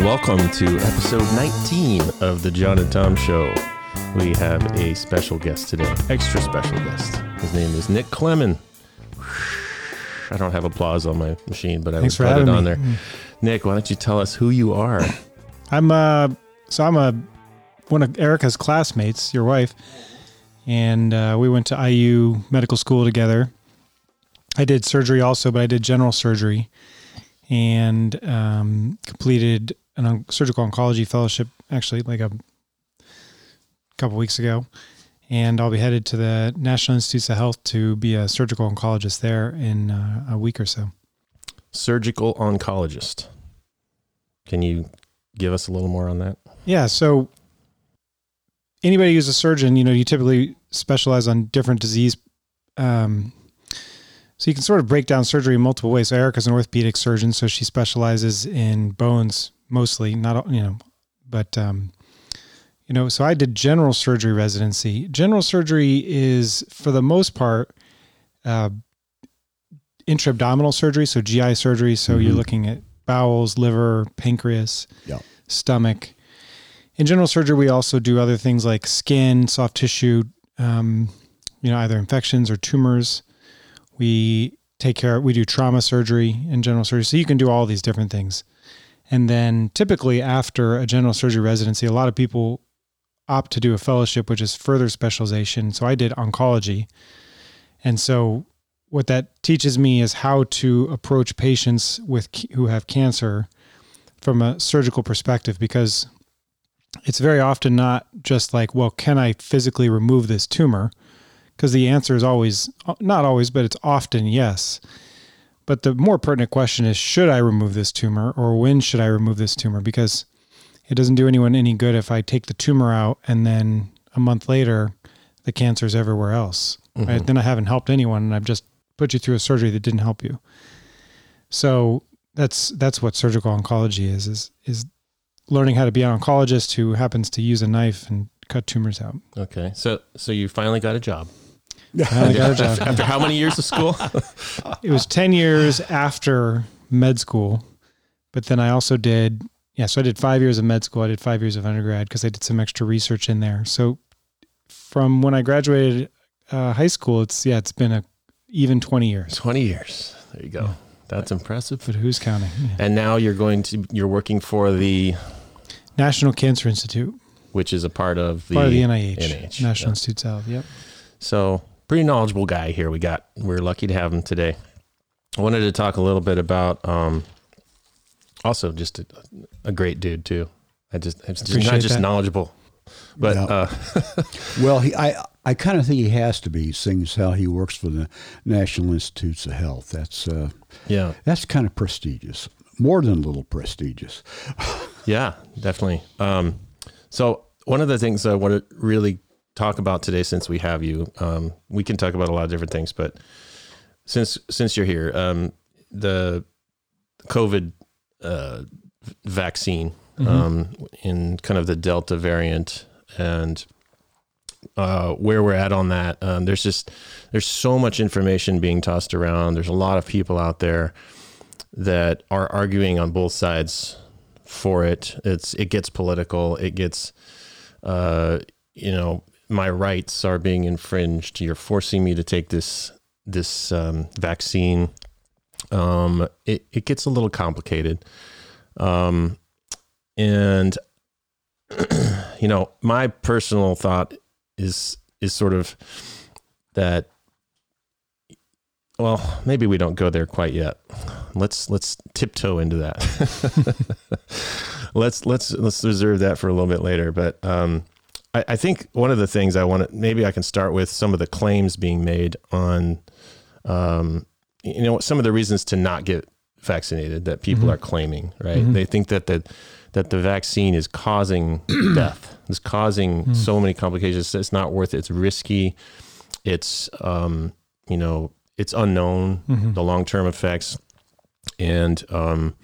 Welcome to episode 19 of the Jon and Tom Show. We have a special guest today, extra special guest. His name is Nick Klemen. I don't have applause on my machine, but I Thanks put it on me. there. Nick, why don't you tell us who you are? I'm uh so I'm a one of Erica's classmates, your wife, and uh, we went to IU medical school together. I did surgery also, but I did general surgery and um, completed an on- surgical oncology fellowship actually like a couple weeks ago. And I'll be headed to the National Institutes of Health to be a surgical oncologist there in uh, a week or so. Surgical oncologist. Can you give us a little more on that? Yeah. So anybody who's a surgeon, you know, you typically specialize on different disease. Um, so you can sort of break down surgery in multiple ways. So Erica's an orthopedic surgeon, so she specializes in bones mostly, not you know, but um, you know. So I did general surgery residency. General surgery is, for the most part, uh, intra-abdominal surgery, so GI surgery. So you're Mhm. looking at bowels, liver, pancreas, Yeah. stomach. In general surgery, we also do other things like skin, soft tissue, um, you know, either infections or tumors. We take care. We do trauma surgery in general surgery, so you can do all these different things. And then typically after a general surgery residency, a lot of people opt to do a fellowship, which is further specialization. So I did oncology, and so what that teaches me is how to approach patients with who have cancer from a surgical perspective because it's very often not just like, well, can I physically remove this tumor? Because the answer is always, uh, not always, but it's often yes. But the more pertinent question is, should I remove this tumor or when should I remove this tumor? Because it doesn't do anyone any good if I take the tumor out and then a month later, the cancer is everywhere else. Right? Mm-hmm. Then I haven't helped anyone and I've just put you through a surgery that didn't help you. So that's that's what surgical oncology is is is learning how to be an oncologist who happens to use a knife and cut tumors out. Okay. So so you finally got a job. I got a job. After how many years of school? It was 10 years after med school, but then I also did yeah, so I did 5 years of med school, I did 5 years of undergrad because I did some extra research in there. So from when I graduated uh, high school, it's yeah, it's been a even 20 years. 20 years. There you go. That's impressive. But who's counting? Yeah. And now you're going to you're working for the National Cancer Institute, which is a part of the part of the NIH, NIH, National yeah. Institutes of Health. Yep. So pretty knowledgeable guy here. We got we're lucky to have him today. I wanted to talk a little bit about um also just a, a great dude too. I just it's just not just that. knowledgeable, but uh Well, he, I I kind of think he has to be, seeing as how he works for the National Institutes of Health. That's uh, yeah. that's kind of prestigious, more than a little prestigious. Yeah, definitely. Um, so one of the things I want to really talk about today, since we have you, um, we can talk about a lot of different things, but since since you're here, um, the COVID uh, vaccine um, in kind of the Delta variant and uh, where we're at on that, um, there's just there's so much information being tossed around. There's a lot of people out there that are arguing on both sides for it. It's it gets political. It gets, uh, you know, my rights are being infringed. You're forcing me to take this this um, vaccine. Um, it it gets a little complicated, um, and you know, my personal thought is is sort of that. Well, maybe we don't go there quite yet. Let's let's tiptoe into that. let's let's let's reserve that for a little bit later. But um, I, I think one of the things I want to maybe I can start with some of the claims being made on, um, you know, some of the reasons to not get vaccinated that people Mhm. are claiming. Right? Mhm. They think that the that the vaccine is causing death. It's causing Mm. so many complications. It's not worth it. It's risky. It's um, you know, it's unknown Mhm. the long term effects, and um,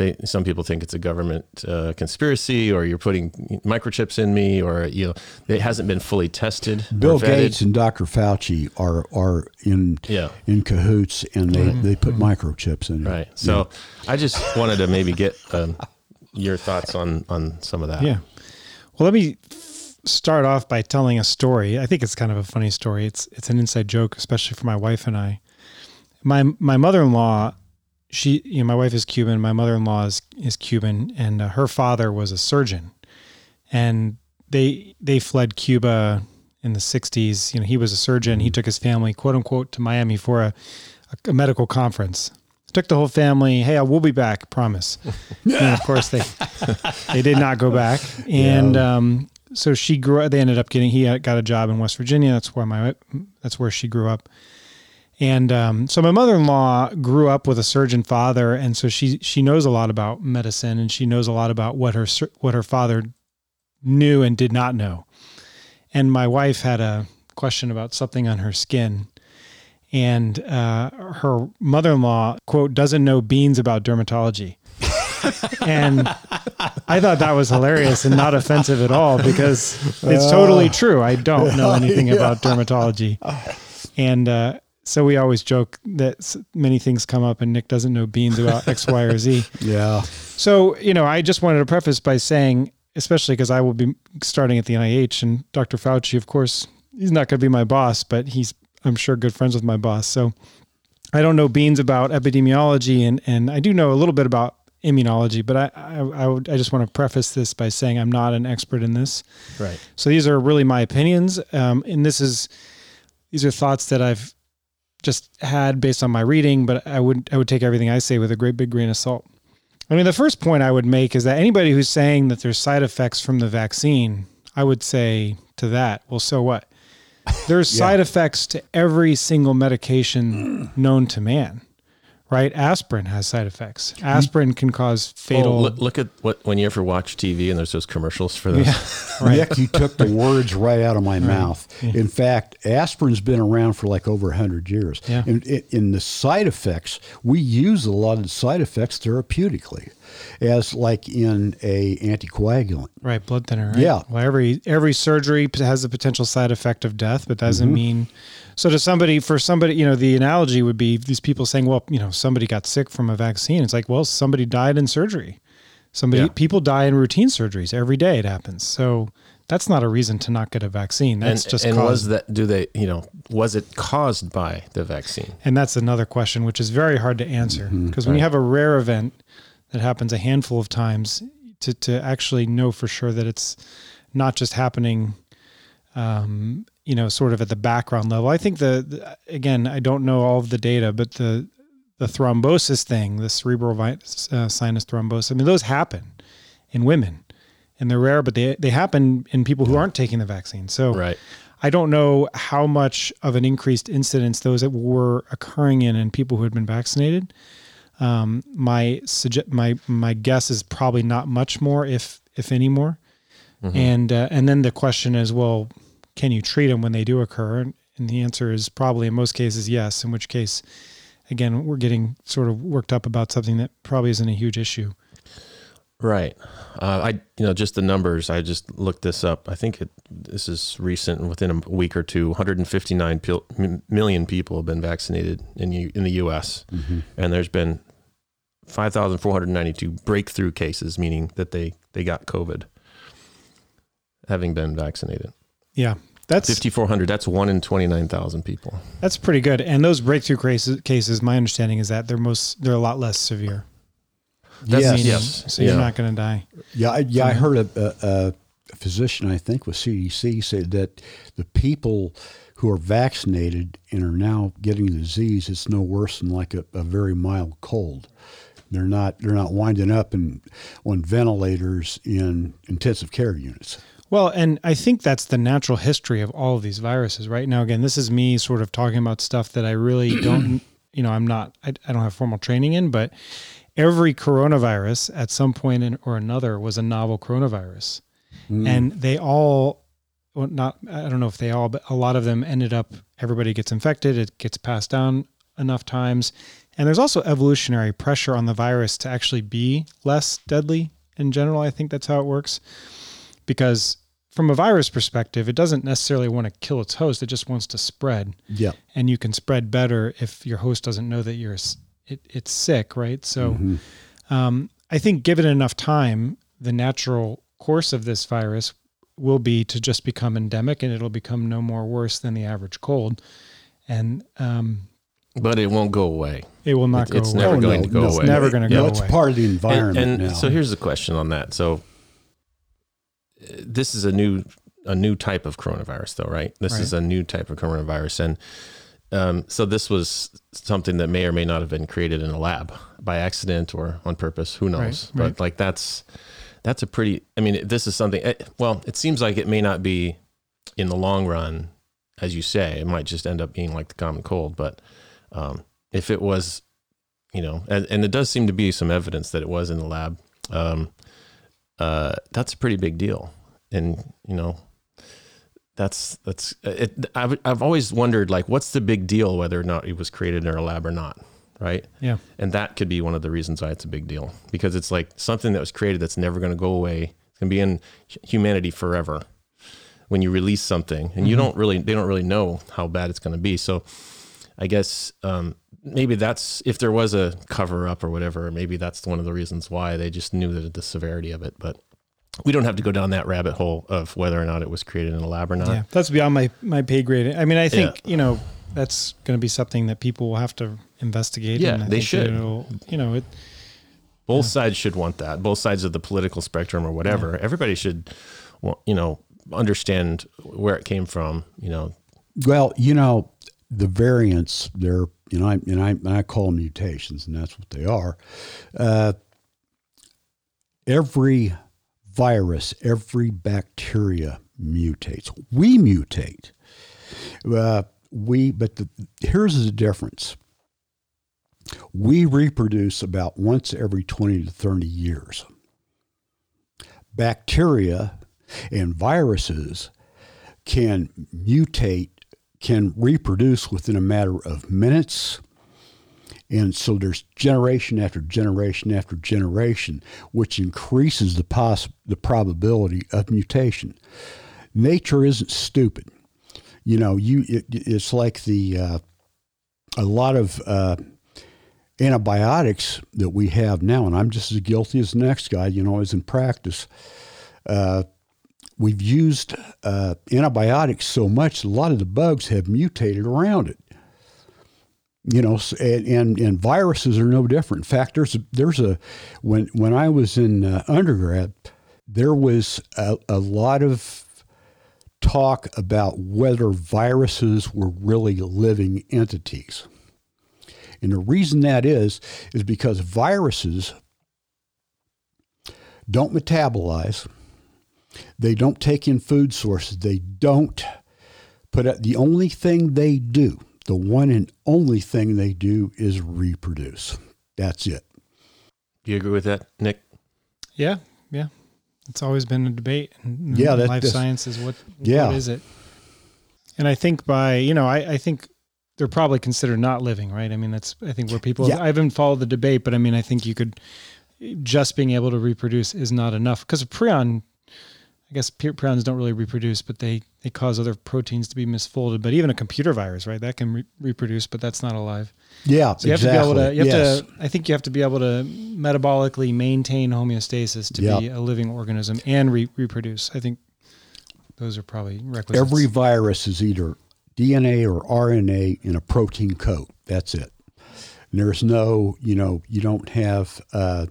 they some people think it's a government uh, conspiracy, or you're putting microchips in me, or you know, it hasn't been fully tested. Bill. Gates and Dr. Fauci are are in Yeah, in cahoots, and they, they put microchips in it. right. So I just wanted to maybe get um, your thoughts on on some of that. Yeah. Well, let me start off by telling a story. I think it's kind of a funny story. It's it's an inside joke, especially for my wife and I. My my mother in law, she you know my wife is Cuban. My mother in law is is Cuban, and uh, her father was a surgeon, and they they fled Cuba in the '60s. You know, he was a surgeon. He took his family, quote unquote, to Miami for a, a, a medical conference. Took the whole family. Hey, I will be back. Promise. and of course, they they did not go back. And um, so she grew. They ended up getting. He got a job in West Virginia. That's where my that's where she grew up. And um, so my mother-in-law grew up with a surgeon father, and so she she knows a lot about medicine, and she knows a lot about what her what her father knew and did not know. And my wife had a question about something on her skin, and uh, her mother-in-law quote doesn't know beans about dermatology. and I thought that was hilarious and not offensive at all because it's totally true. I don't know anything about dermatology, and uh, so we always joke that many things come up and Nick doesn't know beans about X, Y, or Z. Yeah. So, you know, I just wanted to preface by saying, especially because I will be starting at the NIH and Dr. Fauci, of course, he's not going to be my boss, but he's, I'm sure, good friends with my boss. So I don't know beans about epidemiology and, and I do know a little bit about immunology, but I, I, I, would, I just want to preface this by saying I'm not an expert in this. Right. So these are really my opinions. Um, and this is, these are thoughts that I've just had based on my reading, but I would, I would take everything I say with a great big grain of salt. I mean, the first point I would make is that anybody who's saying that there's side effects from the vaccine, I would say to that, well, so what? There's side effects to every single medication known to man, right? Aspirin has side effects. Aspirin can cause fatal. Oh, look, look at what when you ever watch TV and there's those commercials for this. right. Nick, you took the words right out of my mouth. In fact, aspirin's been around for like over 100 years. Yeah. And in, in the side effects, we use a lot of the side effects therapeutically as like in a anticoagulant. Right, blood thinner. Right? Yeah. Well, every every surgery has the potential side effect of death, but doesn't Mm-hmm. mean. So to somebody, for somebody, you know, the analogy would be these people saying, "Well, you know, somebody got sick from a vaccine." It's like, well, somebody died in surgery. Somebody, Yeah. people die in routine surgeries every day. It happens. So that's not a reason to not get a vaccine. That's and just and caused was that do they you know was it caused by the vaccine? And that's another question, which is very hard to answer Mm-hmm. because when you have a rare event that happens a handful of times, to, to actually know for sure that it's not just happening, um, you know, sort of at the background level. I think the, the again, I don't know all of the data, but the the thrombosis thing, the cerebral vi- uh, sinus thrombosis, I mean, those happen in women, and they're rare, but they they happen in people who aren't taking the vaccine. So Right. I don't know how much of an increased incidence those that were occurring in in people who had been vaccinated. Um, my suggest my my guess is probably not much more, if if any more. And uh, and then the question is, well, can you treat them when they do occur? And, and the answer is probably in most cases yes. In which case, again, we're getting sort of worked up about something that probably isn't a huge issue. Right. Uh, I you know just the numbers. I just looked this up. I think it this is recent. Within a week or two, 159 pil- million people have been vaccinated in U- in the U.S. and there's been 5,492 breakthrough cases, meaning that they they got COVID, having been vaccinated. Yeah, that's 5,400. That's one in 29,000 people. That's pretty good. And those breakthrough cases, cases, my understanding is that they're most they're a lot less severe. That's- Yes. Meaning- yes, So you're not going to die. Yeah, I, yeah. I heard a, a, a physician, I think, with CDC said that the people who are vaccinated and are now getting the disease, it's no worse than like a, a very mild cold. They're not they're not winding up in on ventilators in intensive care units. Well, and I think that's the natural history of all of these viruses. Right now, again, this is me sort of talking about stuff that I really don't, you know, I'm not, I, I don't have formal training in, but every coronavirus at some point in, or another was a novel coronavirus. Hmm. And they all, well, not, I don't know if they all, but a lot of them ended up, everybody gets infected, it gets passed down enough times. And there's also evolutionary pressure on the virus to actually be less deadly in general. I think that's how it works because from a virus perspective, it doesn't necessarily want to kill its host. It just wants to spread, Yeah. and you can spread better if your host doesn't know that you're it, it's sick, right? So, um, I think given enough time, the natural course of this virus will be to just become endemic and it'll become no more worse than the average cold. And um, but it won't go away. It will not It- go it's away. never Oh, going no, to go no. It's away. never going to No, go it's part of the And, environment and now. so here's the question on that. So this is a new a new type of coronavirus, though, right? This is a new type of coronavirus, and um, so this was something that may or may not have been created in a lab by accident or on purpose. Who knows? Right, but right. like that's that's a pretty. I mean, this is something. eh, Well, it seems like it may not be in the long run, as you say. It might just end up being like the common cold. But um, if it was, you know, and, and it does seem to be some evidence that it was in the lab. Um, uh, that's a pretty big deal, and you know, that's that's it. I've I've always wondered like, what's the big deal whether or not it was created in a lab or not, right? Yeah. And that could be one of the reasons why it's a big deal because it's like something that was created that's never going to go away. It's going to be in humanity forever. When you release something, and you don't really, they don't really know how bad it's going to be. So, I guess um, maybe that's if there was a cover up or whatever. Maybe that's one of the reasons why they just knew the, the severity of it. But we don't have to go down that rabbit hole of whether or not it was created in a lab or not. Yeah, that's beyond my my pay grade. I mean, I think you know that's going to be something that people will have to investigate. Yeah, and they should. you know, it, Both sides should want that. Both sides of the political spectrum or whatever. Everybody should, you know, understand where it came from. You know, Well, you know, the variants, they're, you know, I, and, I, and I call them mutations, and that's what they are. Uh, every virus, every bacteria mutates. We mutate. Uh, we, but the, here's the difference. We reproduce about once every 20 to 30 years. Bacteria and viruses can mutate, can reproduce within a matter of minutes. And so there's generation after generation after generation, which increases the poss- the probability of mutation. Nature isn't stupid. You know, you it, it's like the uh, a lot of uh, antibiotics that we have now, and I'm just as guilty as the next guy. You know, as in practice, uh, we've used uh, antibiotics so much, a lot of the bugs have mutated around it. You know, and, and, and viruses are no different. In fact, there's there's a when when I was in uh, undergrad, there was a, a lot of talk about whether viruses were really living entities. And the reason that is, is because viruses don't metabolize, they don't take in food sources, they don't put out, the only thing they do, the one and only thing they do is reproduce. That's it. do you agree with that, Nick? yeah, yeah. It's always been a debate. And Yeah, that- life that's- science is what. Yeah. What is it? And I think by you know, I, I think they're probably considered not living, right? I mean, that's I think where people. Yeah. I haven't followed the debate, but I mean, I think you could just being able to reproduce is not enough because a prion. I guess pri- prions don't really reproduce, but they they cause other proteins to be misfolded. But even a computer virus, right, that can re- reproduce, but that's not alive. Yeah, So you exactly. have to be able to. You have yes. to. I think you have to be able to metabolically maintain homeostasis to be a living organism and re- reproduce. I think those are probably requisites. Every virus is either DNA or RNA in a protein coat. That's it. And there's no, you know, you don't have uh,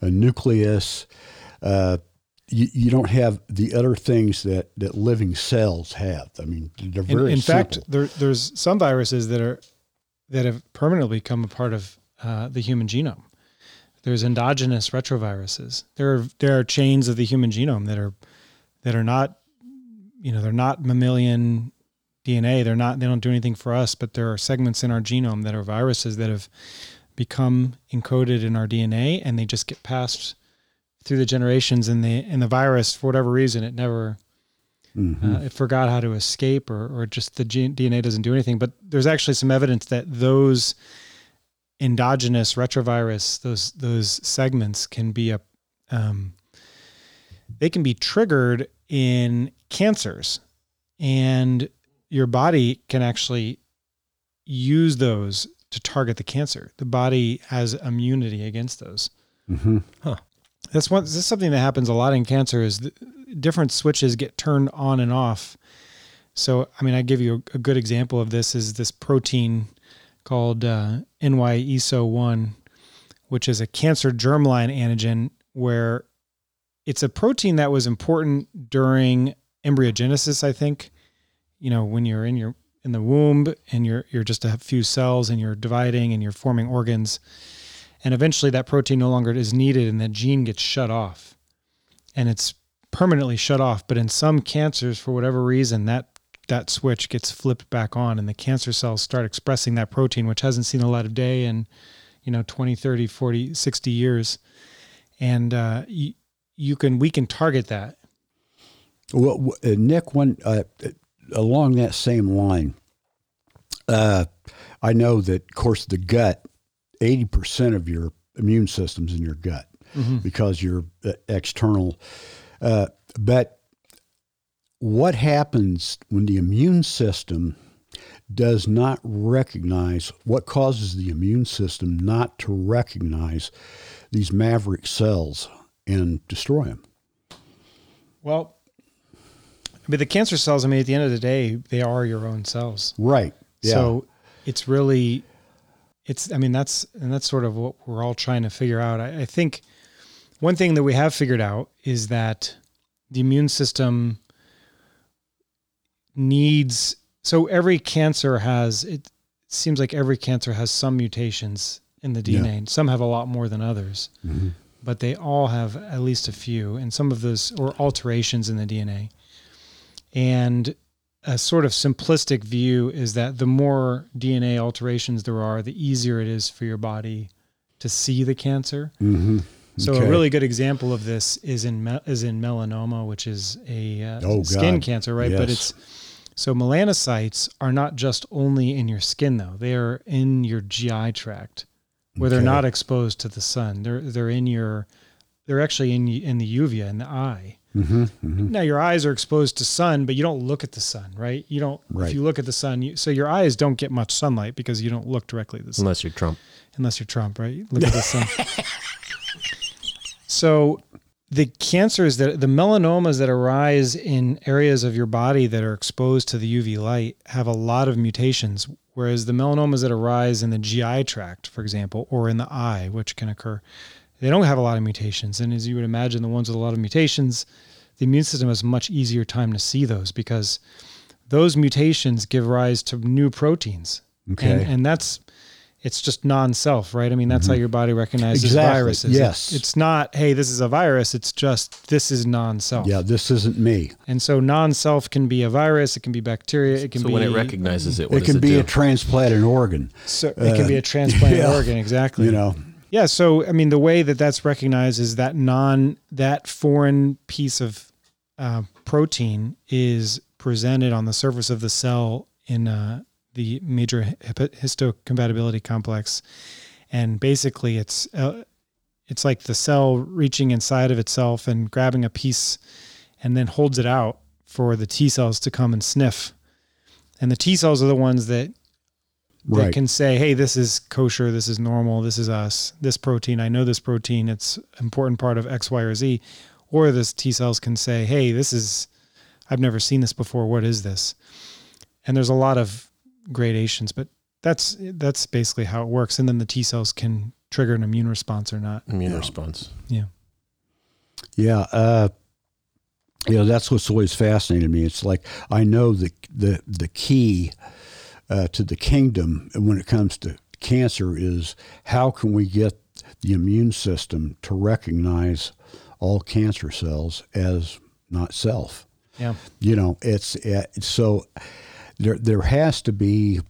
a nucleus. Uh, you, you don't have the other things that, that living cells have. I mean, they're in, very in fact, there, there's some viruses that are that have permanently become a part of uh, the human genome. There's endogenous retroviruses. There are there are chains of the human genome that are that are not, you know, they're not mammalian DNA. They're not. They don't do anything for us. But there are segments in our genome that are viruses that have become encoded in our DNA, and they just get passed through the generations. And the and the virus, for whatever reason, it never Mhm. uh, it forgot how to escape or, or just the gene, DNA doesn't do anything. But there's actually some evidence that those endogenous retrovirus, those those segments can be a um, they can be triggered in cancers, and your body can actually use those to target the cancer. The body has immunity against those. That's one. This is something that happens a lot in cancer. Is different switches get turned on and off. So, I mean, I give you a, a good example of this is this protein called uh, NY-ESO1, which is a cancer germline antigen, where it's a protein that was important during embryogenesis. I think, you know, when you're in your in the womb and you're you're just a few cells and you're dividing and you're forming organs and eventually that protein no longer is needed and that gene gets shut off. And it's permanently shut off but in some cancers for whatever reason that that switch gets flipped back on and the cancer cells start expressing that protein which hasn't seen a light of day in you know 20 30 40 60 years. And uh, you, you can we can target that. Well, uh, Nick, one uh, along that same line, uh, I know that, of course, the gut, eighty percent of your immune system's in your gut because you're uh, external. Uh, but what happens when the immune system does not recognize what causes the immune system not to recognize these maverick cells and destroy them? well but the cancer cells i mean at the end of the day they are your own cells Right. Yeah. So it's really, it's, I mean, that's, and that's sort of what we're all trying to figure out. I, I think one thing that we have figured out is that the immune system needs, so every cancer has, it seems like every cancer has some mutations in the Yeah. DNA. Some have a lot more than others, Mhm. but they all have at least a few, and some of those, or alterations in the DNA. And a sort of simplistic view is that the more DNA alterations there are, the easier it is for your body to see the cancer. Mhm. So Okay. a really good example of this is in me- is in melanoma, which is a uh, Oh, skin God. cancer, right? But it's so melanocytes are not just only in your skin though; they are in your GI tract, where they're not exposed to the sun. They're they're in your they're actually in in the uvea in the eye. Mhm, mhm. Now your eyes are exposed to sun, but you don't look at the sun, right? You don't. Right. If you look at the sun, you, so your eyes don't get much sunlight because you don't look directly at the sun, unless you're Trump. unless you're Trump, right? You Look at the sun. so the cancers that the melanomas that arise in areas of your body that are exposed to the UV light have a lot of mutations, whereas the melanomas that arise in the GI tract, for example, or in the eye, which can occur, they don't have a lot of mutations. And as you would imagine, the ones with a lot of mutations, the immune system has a much easier time to see those because those mutations give rise to new proteins. Okay. And, and that's it's just non-self, right? I mean, that's how your body recognizes Mm-hmm. Exactly, viruses. It- yes. it's not, hey, this is a virus. It's just this is non-self. Yeah, this isn't me. And so non-self can be a virus. It can be bacteria. It can So be when it recognizes it, what It does can it be do? a transplanted organ. so it can be a transplanted yeah. organ. Exactly. You know, Yeah. So I mean, the way that that's recognized is that non that foreign piece of uh, protein is presented on the surface of the cell in uh, the major histocompatibility complex, and basically it's uh, it's like the cell reaching inside of itself and grabbing a piece, and then holds it out for the T cells to come and sniff. And the T cells are the ones that that Right. can say, hey, this is kosher, this is normal, this is us, this protein, I know this protein, it's important part of X, Y, or Z. Or this T cells can say, hey, this is, I've never seen this before, what is this? And there's a lot of gradations, but that's that's basically how it works. And then the T cells can trigger an immune response or not. immune Yeah. response. Yeah. yeah, uh, you know that's what's always fascinated me. It's like I know the the the key uh, to the kingdom when it comes to cancer is how can we get the immune system to recognize all cancer cells as not self. Yeah. You know, it's uh, so there there has to be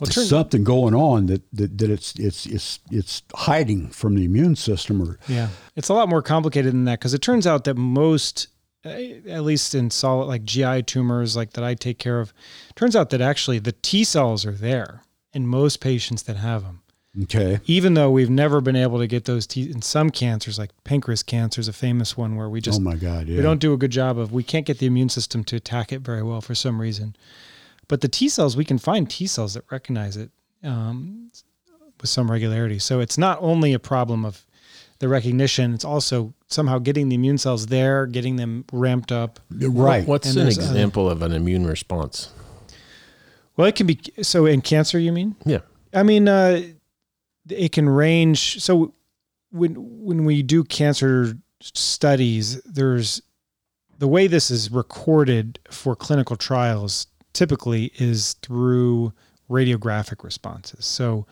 Well, something going on that, that, that it's it's it's it's hiding from the immune system or Yeah, it's a lot more complicated than that because it turns out that most, at least in solid like GI tumors, like that I take care of, turns out that actually the T cells are there in most patients that have them. okay Even though we've never been able to get those T in some cancers, like pancreas cancer is a famous one where we just oh my god yeah we don't do a good job of we can't get the immune system to attack it very well for some reason. But the T cells, we can find T cells that recognize it um, with some regularity. So it's not only a problem of the recognition. It's also somehow getting the immune cells there, getting them ramped up. Right. What's And an there's other- example of an immune response? Well, it can be so in cancer. You mean? Yeah. I mean, uh, it can range. So when when we do cancer studies, there's the way this is recorded for clinical trials. Typically, is through radiographic responses. So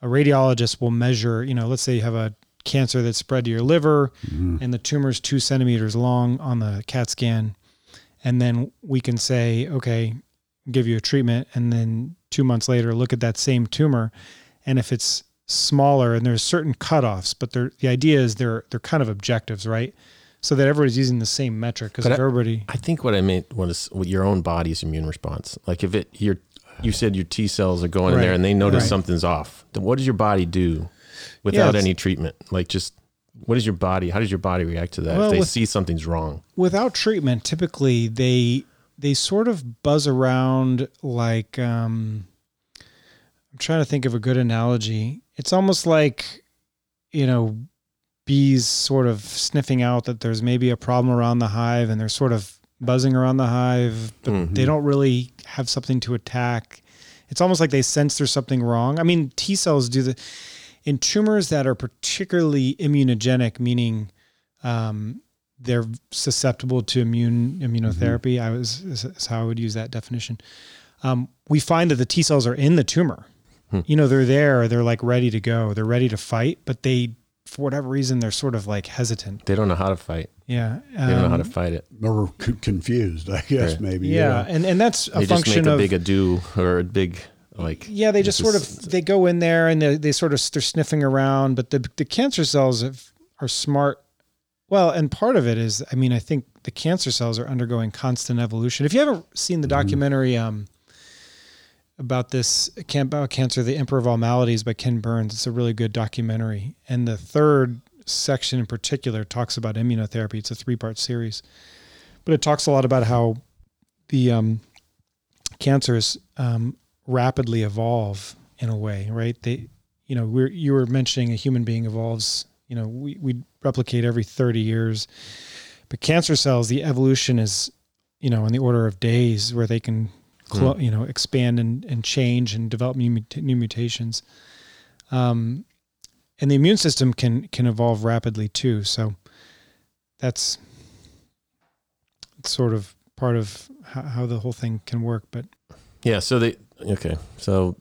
a radiologist will measure. You know, let's say you have a cancer that's spread to your liver, mm-hmm. and the tumor is two centimeters long on the CAT scan, and then we can say, okay, give you a treatment and then two months later look at that same tumor and if it's smaller and there's certain cutoffs but they're, the idea is they're they're kind of objectives right so that everybody's using the same metric because But if I- everybody I think what I meant was with your own body's immune response. Like if it your you said your T cells are going in there and they notice right. something's off. Then what does your body do without it's- any treatment? Like just what does your body how does your body react to that Well, if they with- see something's wrong? without treatment typically they they sort of buzz around like um i'm trying to think of a good analogy it's almost like you know bees sort of sniffing out that there's maybe a problem around the hive and they're sort of buzzing around the hive but Mhm. they don't really have something to attack it's almost like they sense there's something wrong i mean t cells do the in tumors that are particularly immunogenic meaning um, they're susceptible to immune immunotherapy. I was is, is how I would use that definition. Um, we find that the T cells are in the tumor. Hmm. You know, they're there. They're like ready to go. They're ready to fight, but they, for whatever reason, they're sort of like hesitant. They don't know how to fight. Yeah, They don't know how to um, fight it. Or c- confused, I guess, Right. maybe. Yeah, and and that's a They just make function a of big ado or a big like yeah. They just sort is- of they go in there and they they sort of they're sniffing around, but the the cancer cells have, are smart. Well, and part of it is, I mean, I think the cancer cells are undergoing constant evolution. If you haven't seen the documentary um, about this can- about cancer, "The Emperor of All Maladies" by Ken Burns, it's a really good documentary. And the third section in particular talks about immunotherapy. It's a three part series, but it talks a lot about how the um, cancers um, rapidly evolve in a way, right? They, you know, we're you were mentioning a human being evolves. You know, we we replicate every thirty years, but cancer cells, the evolution is, you know, in the order of days, where they can, clo- you know, expand and and change and develop new mut- new mutations. Um, and the immune system can can evolve rapidly too. So that's sort of part of how, how the whole thing can work. But Yeah, so they okay. So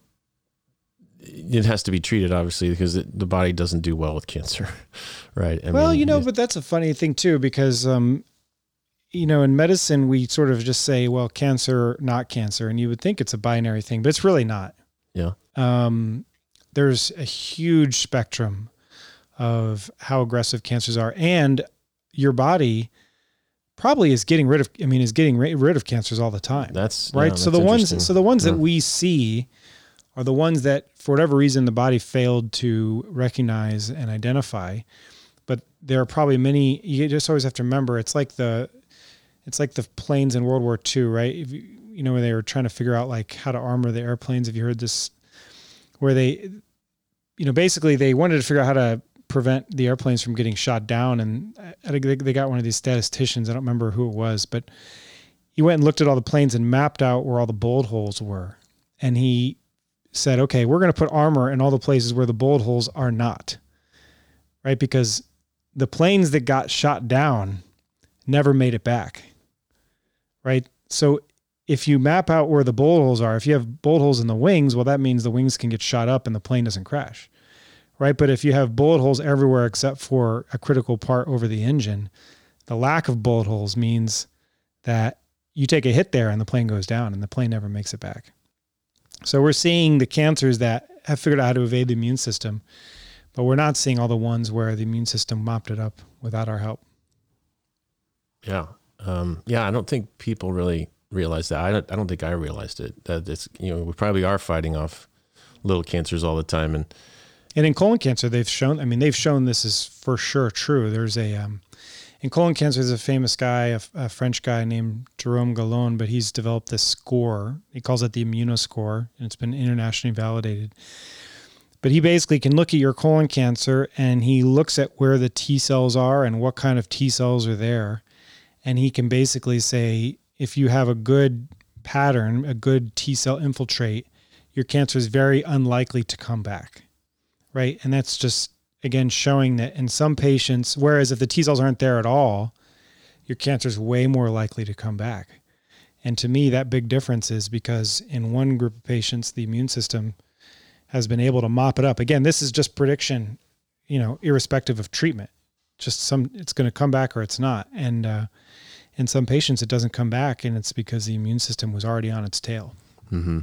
it has to be treated obviously because it, the body doesn't do well with cancer, right? I well, mean, you know, but that's a funny thing too, because um, you know, in medicine we sort of just say, well, cancer, not cancer, and you would think it's a binary thing, but it's really not. Yeah. Um, there's a huge spectrum of how aggressive cancers are, and your body probably is getting rid of. I mean, is getting ri- rid of cancers all the time. that's right? yeah, so that's the ones, so the ones that we see are the ones that, for whatever reason, the body failed to recognize and identify. But there are probably many. You just always have to remember, it's like the, it's like the planes in World War II, right? If you, you know, when they were trying to figure out like how to armor the airplanes. Have you heard this? Where they, you know, basically they wanted to figure out how to prevent the airplanes from getting shot down, and they got one of these statisticians. I don't remember who it was, but he went and looked at all the planes and mapped out where all the bullet holes were. And he said, okay, we're going to put armor in all the places where the bullet holes are not. Right? Because the planes that got shot down never made it back. Right? So if you map out where the bullet holes are, if you have bullet holes in the wings, well, that means the wings can get shot up and the plane doesn't crash. Right? But if you have bullet holes everywhere except for a critical part over the engine, the lack of bullet holes means that you take a hit there and the plane goes down and the plane never makes it back. So we're seeing the cancers that have figured out how to evade the immune system, but we're not seeing all the ones where the immune system mopped it up without our help. Yeah. Um, yeah, I don't think people really realize that. I don't, I don't think I realized it. That it's, you know, we probably are fighting off little cancers all the time. And And in colon cancer, they've shown, I mean, they've shown this is for sure true. There's a, um, in colon cancer, there's a famous guy, a, a French guy named Jerome Galon, but he's developed this score. He calls it the immunoscore, and it's been internationally validated. But he basically can look at your colon cancer and he looks at where the T cells are and what kind of T cells are there. And he can basically say, if you have a good pattern, a good T cell infiltrate, your cancer is very unlikely to come back. Right. And that's just, again, showing that in some patients, whereas if the T cells aren't there at all, your cancer is way more likely to come back. And to me, that big difference is because in one group of patients, the immune system has been able to mop it up. Again, this is just prediction, you know, irrespective of treatment. Just some, it's going to come back or it's not. And uh, in some patients, it doesn't come back, and it's because the immune system was already on its tail. Mm-hmm.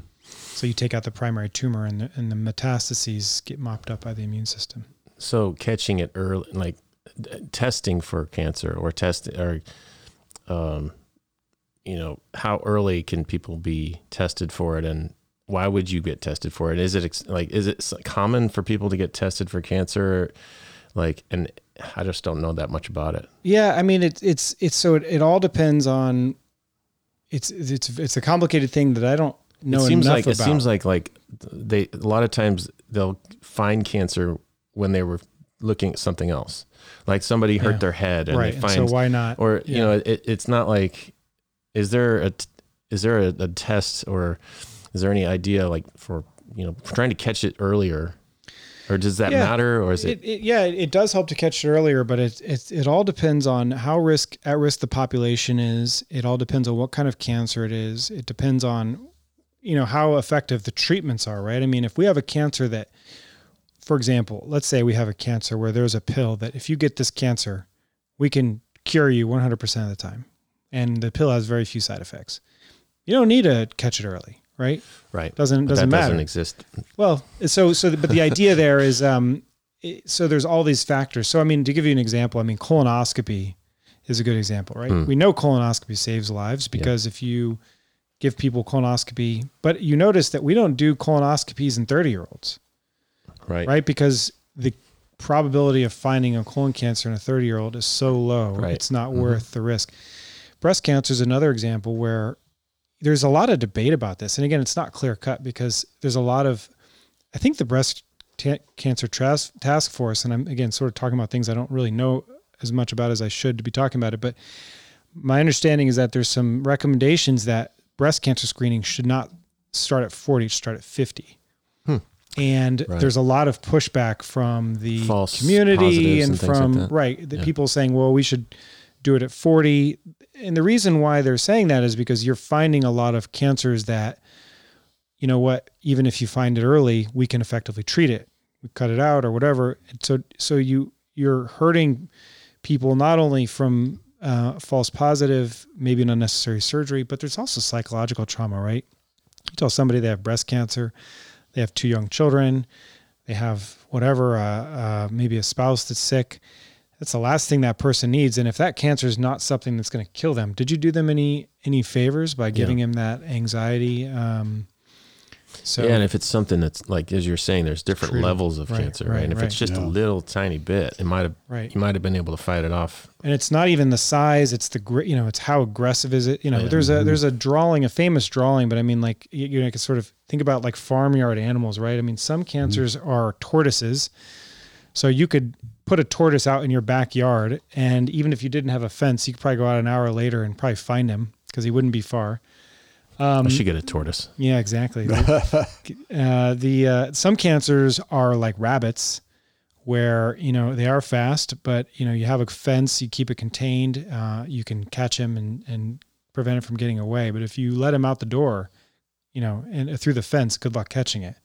So you take out the primary tumor, and the, and the metastases get mopped up by the immune system. So catching it early, like testing for cancer or test or, um, you know, how early can people be tested for it, and why would you get tested for it? Is it ex- like is it common for people to get tested for cancer? Like, and I just don't know that much about it. Yeah, I mean it's it's it's so it, it all depends on. It's it's it's a complicated thing that I don't know it seems like about. it seems like like they a lot of times they'll find cancer when they were looking at something else, like somebody hurt Yeah. their head and right. they and find so why not? or you know it, it's not like is there a is there a, a test or is there any idea like for you know trying to catch it earlier or does that Yeah. matter or is it, it, it, yeah, it does help to catch it earlier, but it, it it all depends on how risk at risk the population is. It all depends on what kind of cancer it is. It depends on, you know, how effective the treatments are. Right. I mean, if we have a cancer that, for example, let's say we have a cancer where there's a pill that if you get this cancer, we can cure you 100% of the time, and the pill has very few side effects. You don't need to catch it early, right? right Doesn't doesn't matter. doesn't exist Well, so so, but the idea there is, um, so there's all these factors. So I mean, to give you an example, I mean, colonoscopy is a good example, right? Hmm. We know colonoscopy saves lives because if you give people colonoscopy, but you notice that we don't do colonoscopies in 30 year olds, right right? Because the probability of finding a colon cancer in a 30 year old is so low, Right. it's not Mhm. worth the risk. Breast cancer is another example where there's a lot of debate about this. And again, it's not clear cut because there's a lot of, I think the breast ta- cancer tras- task force, and I'm again sort of talking about things I don't really know as much about as I should to be talking about it, but my understanding is that there's some recommendations that breast cancer screening should not start at 40, should start at 50. Hmm. And Right. there's a lot of pushback from the False community and, and things like from right the Yeah. people saying, well, we should do it at 40. And the reason why they're saying that is because you're finding a lot of cancers that, you know what, even if you find it early, we can effectively treat it. We cut it out or whatever. And so so you you're hurting people not only from uh, false positive, maybe an unnecessary surgery, but there's also psychological trauma, right? You tell somebody they have breast cancer, they have two young children, they have whatever, uh, uh, maybe a spouse that's sick. That's the last thing that person needs. And if that cancer is not something that's going to kill them, did you do them any any favors by giving them that anxiety? Um, so yeah, and if it's something that's like as you're saying, there's different Treated. levels of Right, cancer, right, right? And if right. it's just a little tiny bit, it might have right, you might have been able to fight it off. and it's not even the size; it's the you know, it's how aggressive is it? You know, Yeah. there's a Mhm. there's a drawing, a famous drawing, but I mean, like you, you know, you can sort of think about like farmyard animals, right? I mean, some cancers are tortoises, so you could put a tortoise out in your backyard, and even if you didn't have a fence, you could probably go out an hour later and probably find him because he wouldn't be far. Um, I should get a tortoise. Yeah, exactly. uh, the uh, some cancers are like rabbits, where you know they are fast, but you know you have a fence, you keep it contained, uh, you can catch him and and prevent it from getting away. But if you let him out the door, you know, and uh, through the fence, good luck catching it.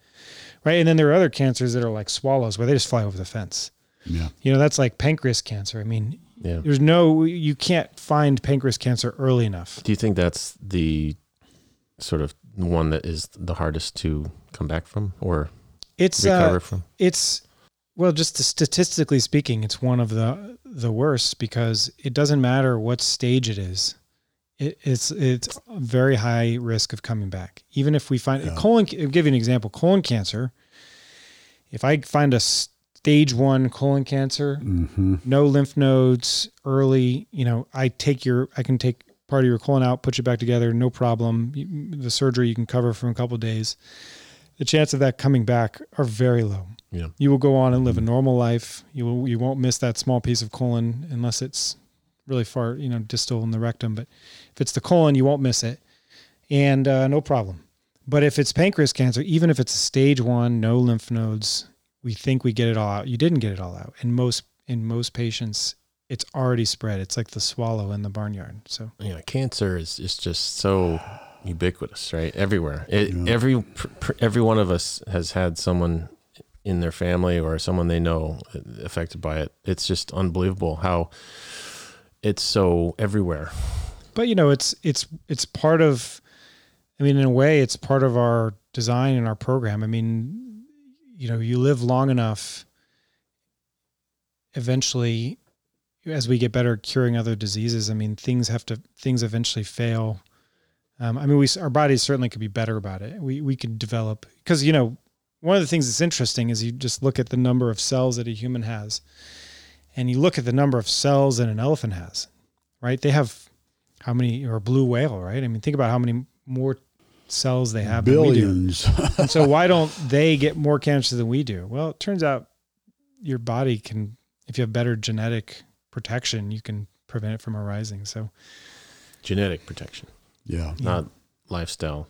Right, and then there are other cancers that are like swallows, where they just fly over the fence. yeah. You know, that's like pancreas cancer. I mean, Yeah. there's no you can't find pancreas cancer early enough. Do you think that's the sort of one that is the hardest to come back from or It's recover uh, from? it's well just statistically speaking it's one of the the worst because it doesn't matter what stage it is it, it's it's a very high risk of coming back even if we find Yeah. colon I'll give you an example colon cancer if i find a stage 1 colon cancer hmm no lymph nodes early you know i take your i can take part of your colon out put you back together no problem the surgery you can cover from a couple of days the chance of that coming back are very low. Yeah. You will go on and live a normal life. You will you won't miss that small piece of colon unless it's really far, you know, distal in the rectum. But if it's the colon, you won't miss it, and uh, no problem. But if it's pancreas cancer, even if it's a stage one, no lymph nodes, we think we get it all out. You didn't get it all out. In most in most patients, it's already spread. It's like the swallow in the barnyard. So Yeah, cancer is, is just so ubiquitous, right? Everywhere. It, Yeah. Every pr- pr- every one of us has had someone in their family or someone they know uh, affected by it. It's just unbelievable how it's so everywhere. but you know it's it's it's part of i mean in a way it's part of our design and our program i mean you know you live long enough eventually as we get better at curing other diseases i mean things have to things eventually fail um, i mean we our bodies certainly could be better about it we we could develop because you know one of the things that's interesting is you just look at the number of cells that a human has and you look at the number of cells that an elephant has right they have how many or a blue whale, right? I mean, think about how many more cells they have than we do. Billions. And so why don't they get more cancer than we do? Well, it turns out your body can, if you have better genetic protection, you can prevent it from arising. So, Genetic protection, yeah. not lifestyle.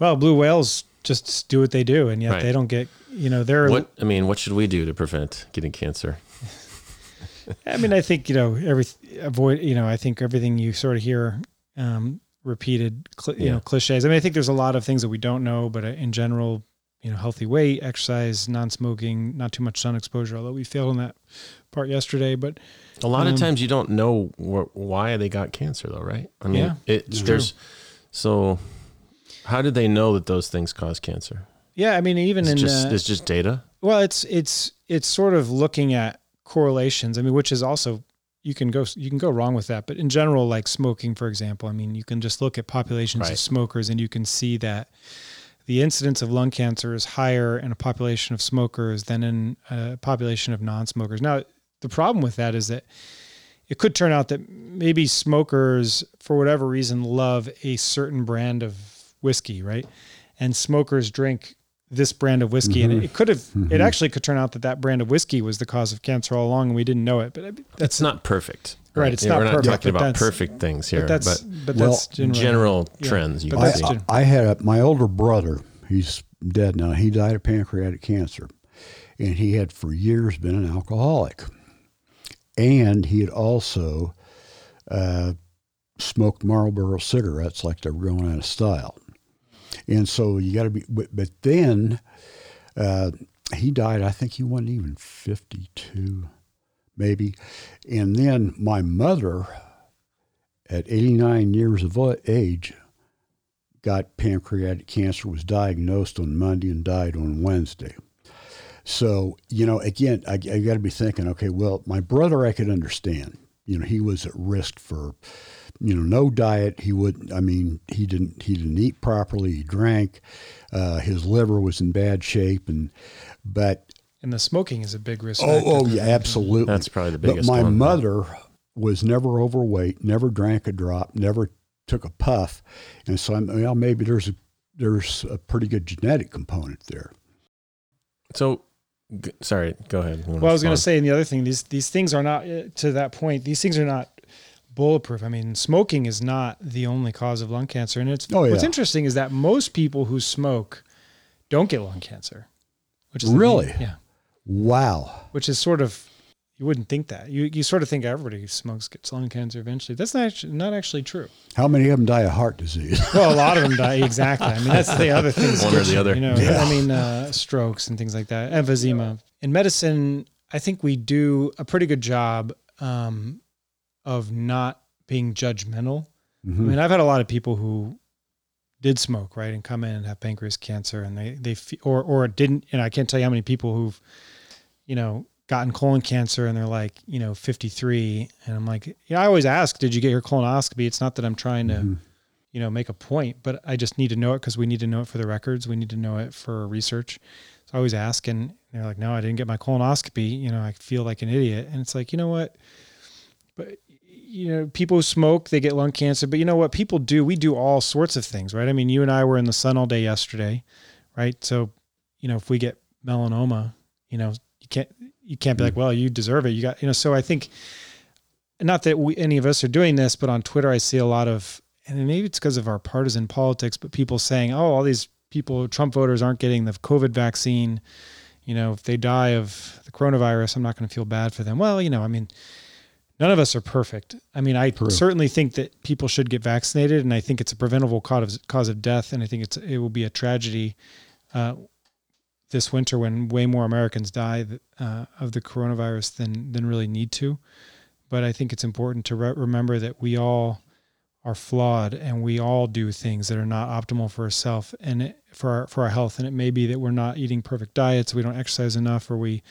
well, blue whales just do what they do, and yet Right. they don't get, you know, they're. What I mean, what should we do to prevent getting cancer? I mean, I think you know every avoid. You know, I think everything you sort of hear um, repeated, cl- you Yeah. know, cliches. I mean, I think there's a lot of things that we don't know, but uh, in general, you know, healthy weight, exercise, non-smoking, not too much sun exposure. Although we failed on that part yesterday, but A lot Um, of times you don't know wh- why they got cancer, though, right? I mean, Yeah, it, it's there's so. How did they know that those things cause cancer? yeah, I mean, even It's in just uh, it's just data. Well, it's it's it's sort of looking at correlations. I mean, which is also you can go you can go wrong with that, but in general, like smoking, for example, I mean, you can just look at populations Right. of smokers and you can see that the incidence of lung cancer is higher in a population of smokers than in a population of non-smokers. Now, the problem with that is that it could turn out that maybe smokers, for whatever reason, love a certain brand of whiskey, right? And smokers drink this brand of whiskey, and it, it could have, it mm-hmm. actually could turn out that that brand of whiskey was the cause of cancer all along, and we didn't know it. But I mean, That's not perfect, Right, it's Yeah, not We're not perfect, talking about perfect things here, but that's, but, but Well, that's generally, general yeah, trends you but can see. gen- I, I had a, my older brother. He's dead now. He died of pancreatic cancer, and he had for years been an alcoholic, and he had also uh, smoked Marlboro cigarettes like they were going out of style. And so you got to be. But, but then uh, he died. I think he wasn't even fifty-two, maybe. And then my mother, at eighty-nine years of age, got pancreatic cancer, was diagnosed on Monday and died on Wednesday. So, you know, again, I, I got to be thinking, okay, well, my brother, I could understand. You know, he was at risk for, you know, no diet. He wouldn't. I mean, he didn't. He didn't eat properly. He drank. Uh, his liver was in bad shape, and but and the smoking is a big risk. oh, oh yeah, absolutely. That's probably the biggest. But my one. mother was never overweight, never drank a drop, never took a puff, and so I'm, well, maybe there's a there's a pretty good genetic component there. So, g- sorry, go ahead. Well, I was going to say, and the other thing, these these things are not uh, to that point. These things are not bulletproof. I mean, smoking is not the only cause of lung cancer, and it's Oh, what's yeah. interesting is that most people who smoke don't get lung cancer, which is the- Really? yeah, Wow. which is sort of you wouldn't think that. You you sort of think everybody who smokes gets lung cancer eventually. That's not actually, not actually true. How many of them die of heart disease? Well, a lot of them die exactly. I mean, that's the other thing. One or the other. You know, Yeah. I mean, uh, strokes and things like that, emphysema. In medicine, I think we do a pretty good job um, of not being judgmental. I Mhm. mean, I've had a lot of people who did smoke, right, and come in and have pancreas cancer, and they they fe- or or didn't. And I can't tell you how many people who've, you know, gotten colon cancer and they're like, you know, 53, and I'm like, yeah, I always ask, did you get your colonoscopy? It's not that I'm trying to Mhm. you know, make a point, but I just need to know it because we need to know it for the records. We need to know it for research. So I always ask, and they're like, "No, I didn't get my colonoscopy." You know, I feel like an idiot, and it's like, you know what? But you know, people who smoke, they get lung cancer. But you know what? People do. We do all sorts of things, right? I mean, you and I were in the sun all day yesterday, right? So, you know, if we get melanoma, you know, can't you can't be like, well, you deserve it. You got, you know. So I think, not that we, any of us are doing this, but on Twitter I see a lot of, and maybe it's because of our partisan politics, but people saying, oh, all these people, Trump voters aren't getting the COVID vaccine. You know, if they die of the coronavirus, I'm not going to feel bad for them. Well, you know, I mean, none of us are perfect. I mean, I True. certainly think that people should get vaccinated, and I think it's a preventable cause of, cause of death, and I think it's it will be a tragedy uh, this winter when way more Americans die uh, of the coronavirus than than really need to. But I think it's important to re- remember that we all are flawed, and we all do things that are not optimal for ourselves and it, for our for our health. And it may be that we're not eating perfect diets, we don't exercise enough, or we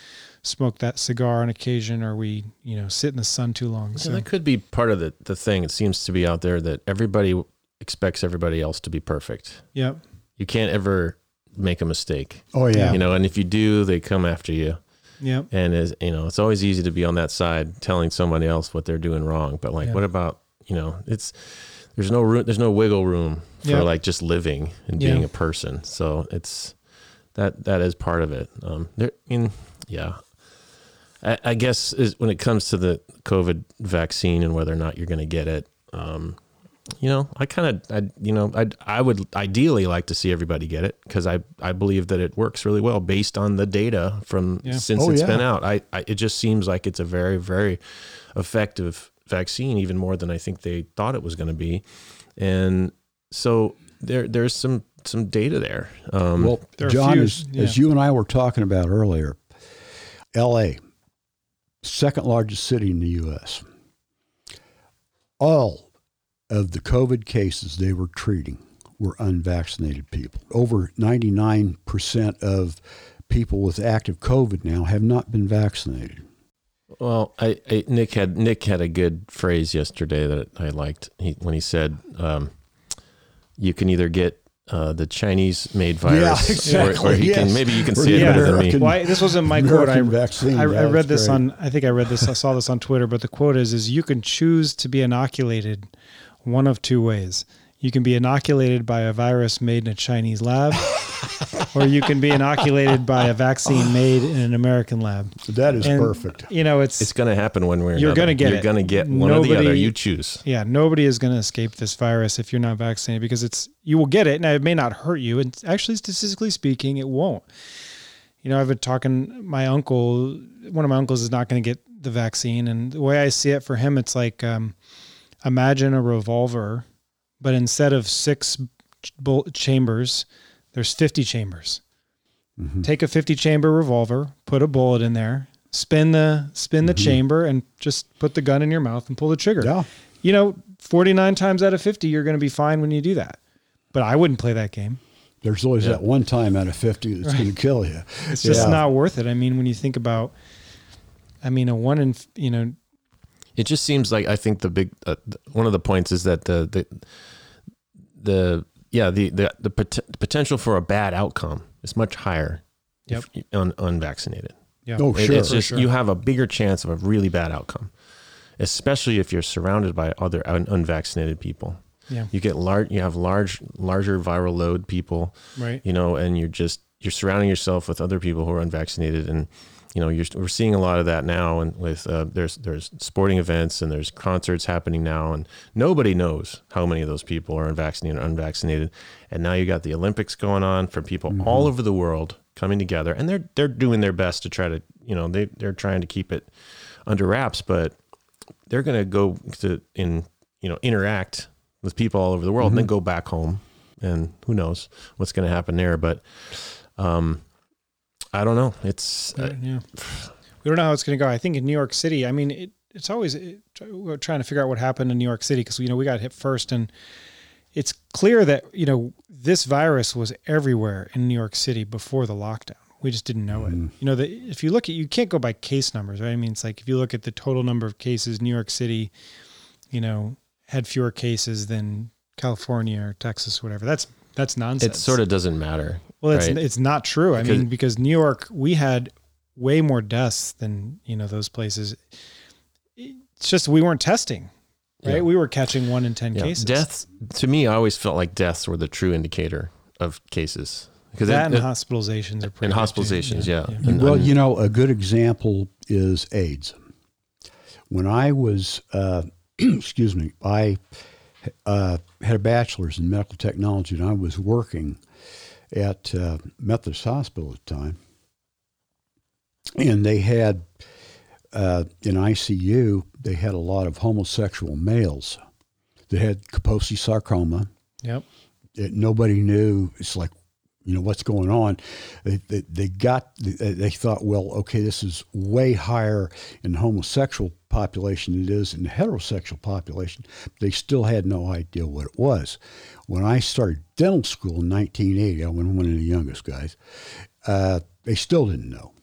smoke that cigar on occasion, or we you know sit in the sun too long. So that could be part of the, the thing. It seems to be out there that everybody expects everybody else to be perfect. yeah, You can't ever make a mistake. Oh yeah. You know, and if you do, they come after you. yeah, And is you know, it's always easy to be on that side telling somebody else what they're doing wrong. But like Yeah. what about, you know, it's there's no room there's no wiggle room for Yeah. like just living and being a person. So it's that that is part of it. Um there I mean, yeah. I, I guess is when it comes to the COVID vaccine and whether or not you're going to get it, um, you know, I kind of, I, you know, I, I would ideally like to see everybody get it because I, I believe that it works really well based on the data from Yeah. since Oh, it's yeah. been out. I, I, it just seems like it's a very, very effective vaccine, even more than I think they thought it was going to be. And so there, there's some, some data there. Um, Well, There Jon, few- as, yeah. as you and I were talking about earlier, L.A., second largest city in the U.S. All of the COVID cases they were treating were unvaccinated people. Over 99% of people with active COVID now have not been vaccinated. Well, I, I Nick had Nick had a good phrase yesterday that I liked. He, when he said, um, "You can either get uh, the Chinese-made virus, or, or exactly, he can maybe you can see say it the better than me." American- Well, I, this wasn't my quote. I, American vaccine. I, I That's read this great. on. I think I read this. I saw this on Twitter. But the quote is: "Is you can choose to be inoculated one of two ways. You can be inoculated by a virus made in a Chinese lab, or you can be inoculated by a vaccine made in an American lab." That is And, perfect. You know, it's, It's going to happen one way or You're another. gonna get You're going to get one or the other. You choose. yeah, nobody is going to escape this virus if you're not vaccinated because it's you will get it. Now it may not hurt you, and actually, statistically speaking, it won't. You know, I've been talking. My uncle, one of my uncles, is not going to get the vaccine, and the way I see it for him, it's like um, imagine a revolver, but instead of six bullet chambers, there's 50 chambers. Mhm. Take a 50 chamber revolver, put a bullet in there, spin the spin the chamber, and just put the gun in your mouth and pull the trigger Yeah. you know, 49 times out of 50, you're going to be fine when you do that. But I wouldn't play that game. There's always Yeah. that one time out of 50 that's going to kill you. It's just Yeah. not worth it. I mean, when you think about, I mean, a one in, you know, It just seems like I think the big uh, one of the points is that the the the yeah the the the pot- potential for a bad outcome is much higher if you- un, unvaccinated. yeah. Oh, It- sure. it's just sure. you have a bigger chance of a really bad outcome, especially if you're surrounded by other un- unvaccinated people. Yeah. You get large. You have large, larger viral load people. Right. You know, and you're just you're surrounding yourself with other people who are unvaccinated, and you know you're we're seeing a lot of that now. And with uh, there's there's sporting events and there's concerts happening now, and nobody knows how many of those people are unvaccinated or unvaccinated. And now you got the Olympics going on for people all over the world coming together, and they're they're doing their best to try to you know they they're trying to keep it under wraps, but they're going to go to in you know interact with people all over the world and then go back home and who knows what's going to happen there but um i don't know it's uh, yeah. We don't know how it's going to go. I think in New York City, I mean, it, it's always it, we're trying to figure out what happened in New York City because, you know, we got hit first. And it's clear that, you know, this virus was everywhere in New York City before the lockdown. We just didn't know it. You know, the, if you look at, you can't go by case numbers, right? I mean, it's like if you look at the total number of cases, New York City, you know, had fewer cases than California or Texas, or whatever. That's that's nonsense. it sort of doesn't matter Well, it's right? it's not true. I Because- mean, because New York, we had way more deaths than you know those places. It's just we weren't testing, right? Yeah. We were catching one in ten yeah. cases. deaths to me i always felt like deaths were the true indicator of cases because that and hospitalizations are pretty and hospitalizations, yeah. yeah. And- well, and- you know, a good example is AIDS. When I was, uh, excuse me, I uh, had a bachelor's in medical technology, and I was working at uh, Methodist Hospital at the time, and they had uh, in ICU they had a lot of homosexual males that had Kaposi sarcoma. Yep. It, nobody knew. It's like, you know, what's going on. They, they, they got, they, thought, well, okay, this is way higher in the homosexual population than it is in the heterosexual population. They still had no idea what it was. When I started dental school in 1980, I was one of the youngest guys, uh, they still didn't know.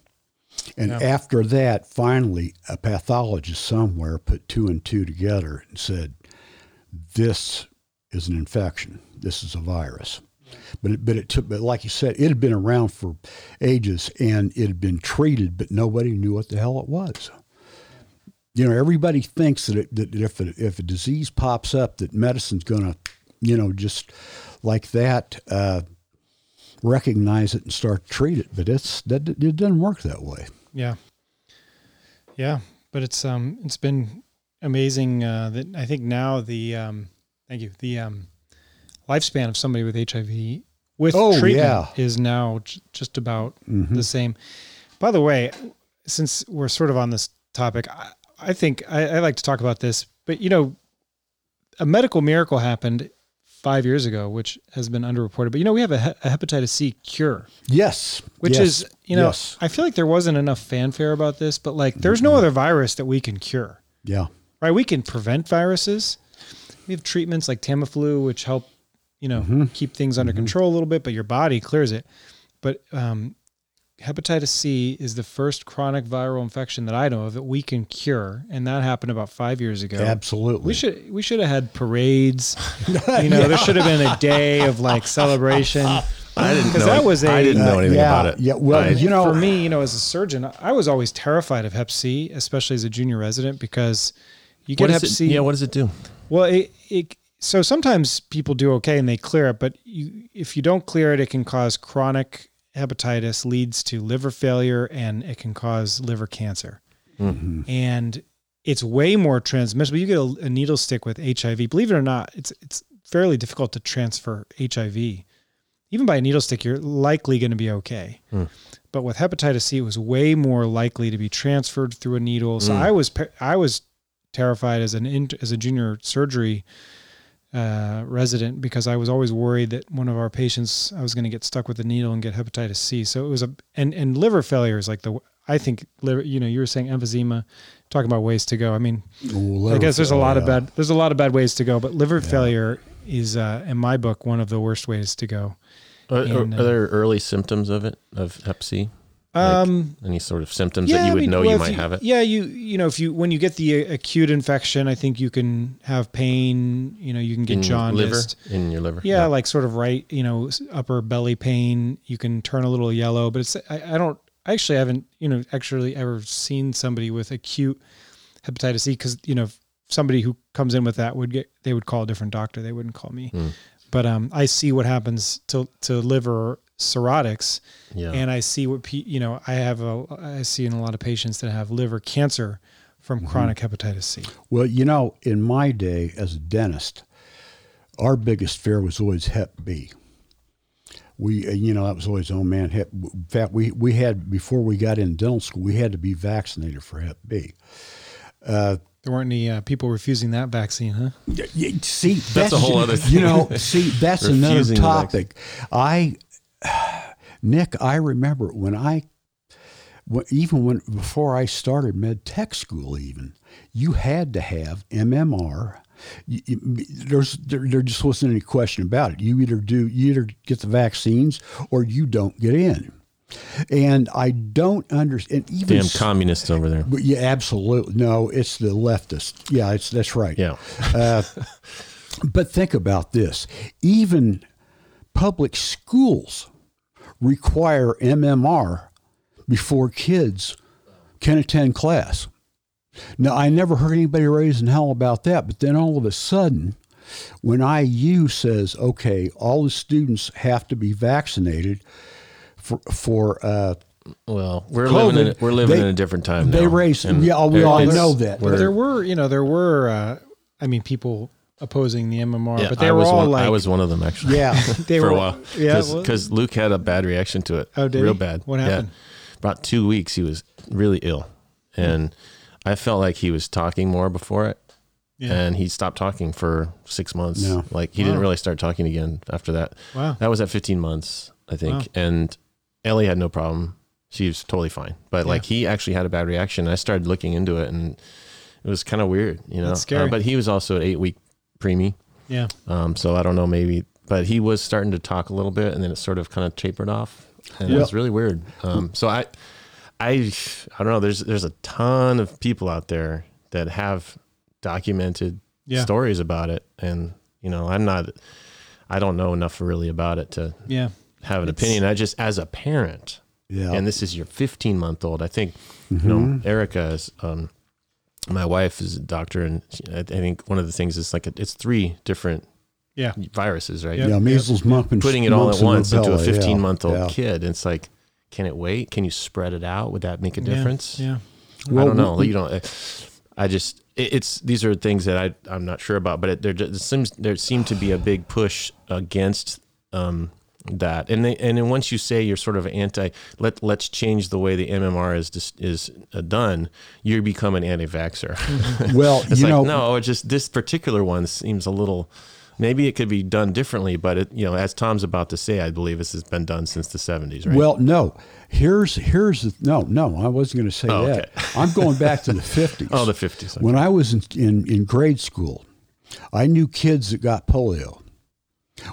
And Yeah. after that, finally, a pathologist somewhere put two and two together and said, this is an infection. This is a virus. But but it took, but like you said, it had been around for ages and it had been treated, but nobody knew what the hell it was. You know, everybody thinks that, it, that if a, if a disease pops up, that medicine's going to, you know, just like that, uh, recognize it and start to treat it. But it's that it doesn't work that way. Yeah. Yeah, but it's um it's been amazing uh, that I think now the um thank you the um lifespan of somebody with HIV with Oh, treatment yeah. is now j- just about Mhm. the same. By the way, since we're sort of on this topic, I, I think I, I like to talk about this. But you know, a medical miracle happened five years ago, which has been underreported. But you know, we have a, he- a hepatitis C cure Yes, which yes, is you know yes. i feel like there wasn't enough fanfare about this but like there's no other virus that we can cure yeah, right we can prevent viruses we have treatments like tamiflu which help you know keep things under control a little bit but your body clears it but um, hepatitis c is the first chronic viral infection that i know of that we can cure and that happened about five years ago absolutely. we should we should have had parades you know there should have been a day of like celebration I didn't 'Cause know. that was I a- didn't know Uh, anything yeah, about it. yeah, well, I- you know- for me, you know, as a surgeon, I was always terrified of Hep C, especially as a junior resident, because you get Hep it, C. yeah, what does it do? well, it, it so sometimes people do okay and they clear it, but you, if you don't clear it, it can cause chronic hepatitis, leads to liver failure, and it can cause liver cancer. Mm-hmm. And it's way more transmissible. You get a, a needle stick with HIV. Believe it or not, it's it's fairly difficult to transfer HIV. Even by a needle stick, you're likely going to be okay. Hmm. But with hepatitis C, it was way more likely to be transferred through a needle. So hmm. I was I was terrified as an as a junior surgery uh, resident because I was always worried that one of our patients I was going to get stuck with a needle and get hepatitis C. So it was a and and liver failure is like the I think liver. You know, you were saying emphysema, talking about ways to go. I mean, Oh, I guess there's a lot of bad there's a lot of bad ways to go, but liver failure is uh, in my book one of the worst ways to go. Are, are- And, uh, are there early symptoms of it of Hep C? Like Um, any sort of symptoms that you I would mean, know well, you might have it? Yeah, you you know if you when you get the uh, acute infection, I think you can have pain. You know, you can get in liver, in your liver. Yeah, like sort of right, you know, upper belly pain. You can turn a little yellow, but it's I, I don't I actually haven't you know actually ever seen somebody with acute hepatitis C because you know somebody who comes in with that would get they would call a different doctor. They wouldn't call me. Hmm. But um, I see what happens to to liver cirrhotics, yeah. and I see what pe- you know. I have a I see in a lot of patients that have liver cancer from Mm-hmm. chronic hepatitis C. Well, you know, in my day as a dentist, our biggest fear was always Hep B. We, uh, you know, that was always, oh man, Hep. In fact, we, we had, before we got in dental school, we had to be vaccinated for Hep B. There weren't any uh, people refusing that vaccine, huh? Y- y- See, That's a whole other You know, see, that's another topic. I, Nick, I remember when I, even when before I started med tech school, even you had to have MMR. You, you- there's there, there just wasn't any question about it. You either do you either get the vaccines or you don't get in. And I don't understand. Even Damn communists over there. yeah, absolutely. No, it's the leftist. Yeah, it's that's right. Yeah. Uh, but think about this. Even public schools require MMR before kids can attend class. Now, I never heard anybody raising hell about that, but then all of a sudden, When IU says, okay, all the students have to be vaccinated for, for uh, Well, we're COVID, living in a, we're living they- in a different time. they now, raise- and yeah, we all know that. But there were, you know, there were, uh, I mean, people opposing the MMR, yeah, but they I were was all one, like, I was one of them actually. yeah, they for were, a while. Yeah, because well, Luke had a bad reaction to it. Oh, did real he? bad. What Yeah. happened? About two weeks, he was really ill, and I felt like he was talking more before it, yeah. and he stopped talking for six months. No. Like he didn't really start talking again after that. wow. That was at 15 months, I think. Wow. And Ellie had no problem. She was totally fine. But like he actually had a bad reaction. I started looking into it and it was kind of weird, you know. That's scary. Uh, but he was also at eight week preemie. Yeah. Um, so I don't know, maybe, but he was starting to talk a little bit and then it sort of kind of tapered off. And it was really weird. Um, so I, I, I don't know. There's, there's a ton of people out there that have documented Yeah. stories about it. And, you know, I'm not, I don't know enough really about it to Yeah. have an It's- opinion. I just, as a parent, yeah. and this is your 15 month old, I think, Mhm. you know, Erica is, um, my wife is a doctor, and she, I, I think one of the things is like it's three different Yeah. viruses, right? Yep. yeah, measles, mumps, and Putting it all at once into a rubella, yeah, 15 month old yeah. kid, and it's like, can it wait? Can you spread it out? Would that make a difference? Yeah. I Well, don't know. we- You don't. I just it, it's these are things that I I'm not sure about, but it, there just seems there seemed to be a big push against um, that, and they, and then once you say you're sort of anti, let let's change the way the MMR is dis, is uh, done, you become an anti-vaxxer. Well, it's you like know, no, it just this particular one seems a little. Maybe it could be done differently, but it, you know, as Tom's about to say, I believe this has been done since the 70s, right? Well, no. Here's here's the, no no. I wasn't going to say Oh, that. okay. I'm going back to the 50s. oh, the 50s. okay. When I was in, in, in grade school, I knew kids that got polio,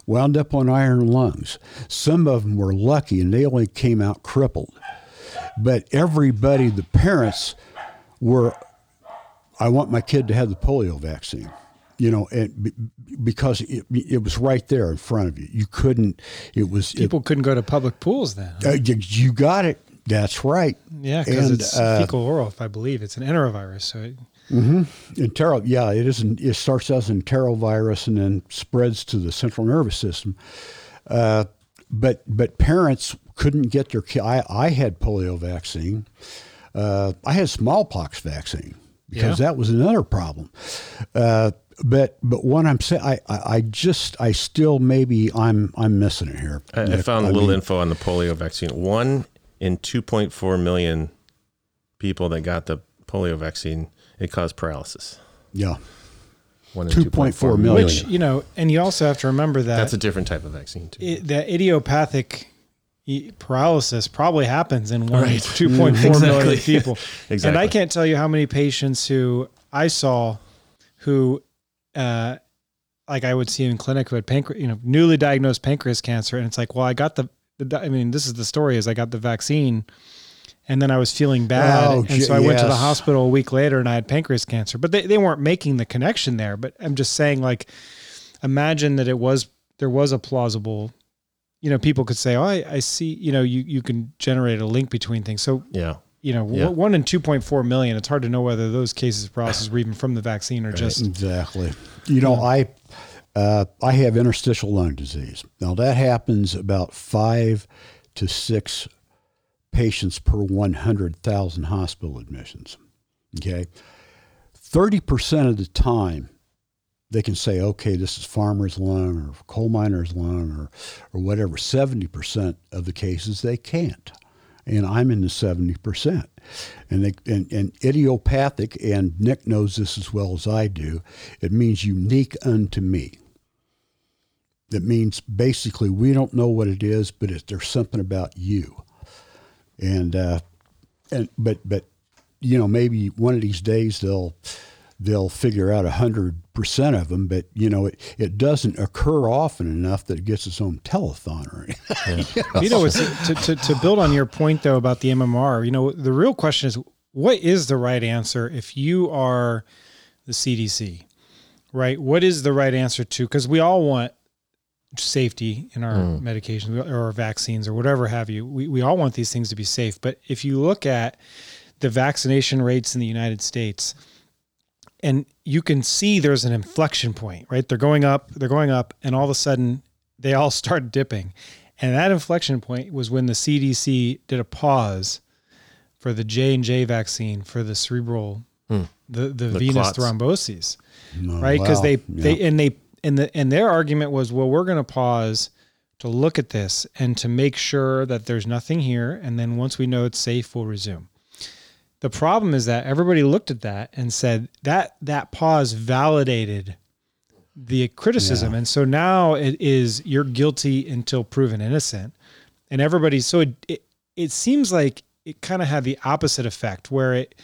wound up on iron lungs. Some of them were lucky and they only came out crippled. But everybody, the parents, were, I want my kid to have the polio vaccine. You know, and because it, it was right there in front of you. You couldn't. It was. It, People couldn't go to public pools then. uh, you, you got it. That's right. Yeah, because it's uh, fecal oral, if I believe. It's an enterovirus. So it, Entero, yeah, it isn't. It starts as an enterovirus and then spreads to the central nervous system. Uh, but but parents couldn't get their kid. I I had polio vaccine. Uh, I had smallpox vaccine because Yeah. that was another problem. Uh, but but what I'm saying, I, I I just I still maybe I'm I'm missing it here. I, I found a little mean, info on the polio vaccine. One in 2.4 million people that got the polio vaccine, it caused paralysis. Yeah, One 2.4 million. which, you know, and you also have to remember that That's a different type of vaccine too. it, that idiopathic paralysis probably happens in one Right. 2.4 million Exactly. people. Exactly. And I can't tell you how many patients who I saw who, uh, like I would see in clinic who had pancreas, you know, newly diagnosed pancreas cancer. And it's like, well, I got the, the I mean, this is the story is I got the vaccine and then I was feeling bad. Oh, and so I went to the hospital a week later and I had pancreas cancer, but they, they weren't making the connection there. But I'm just saying like, imagine that it was, there was a plausible, you know, people could say, oh, I, I see, you know, you, you can generate a link between things. So Yeah. you know, Yeah. one in 2.4 million. It's hard to know whether those cases of paralysis were even from the vaccine or just, Exactly. You know, I uh, I have interstitial lung disease. Now that happens about five to six patients per one hundred thousand hospital admissions. Okay, thirty percent of the time they can say, okay, this is farmer's lung or coal miner's lung or or whatever. Seventy percent of the cases they can't. And I'm in the seventy percent and, they, and and idiopathic, and Nick knows this as well as I do. It means unique unto me. That means basically we don't know what it is, but it, there's something about you. And uh, and but but you know maybe one of these days they'll they'll figure out a hundred percent of them, but you know it, it doesn't occur often enough that it gets its own telethon or anything. you know, it's to, to, to build on your point though about the MMR, you know, the real question is what is the right answer if you are the CDC, right? What is the right answer to, cause we all want safety in our mm. medications or our vaccines or whatever have you. We, we all want these things to be safe. But if you look at the vaccination rates in the United States, and you can see there's an inflection point, right? They're going up, they're going up, and all of a sudden they all start dipping. And that inflection point was when the CDC did a pause for the J and J vaccine for the cerebral, hmm. the the, The venous clots. thromboses, No, oh, right? Because wow. they Yeah. they and they and the and their argument was, well, we're going to pause to look at this and to make sure that there's nothing here, and then once we know it's safe, we'll resume. The problem is that everybody looked at that and said that that pause validated the criticism, Yeah. and so now it is you're guilty until proven innocent, and everybody. So it it, it seems like it kind of had the opposite effect, where it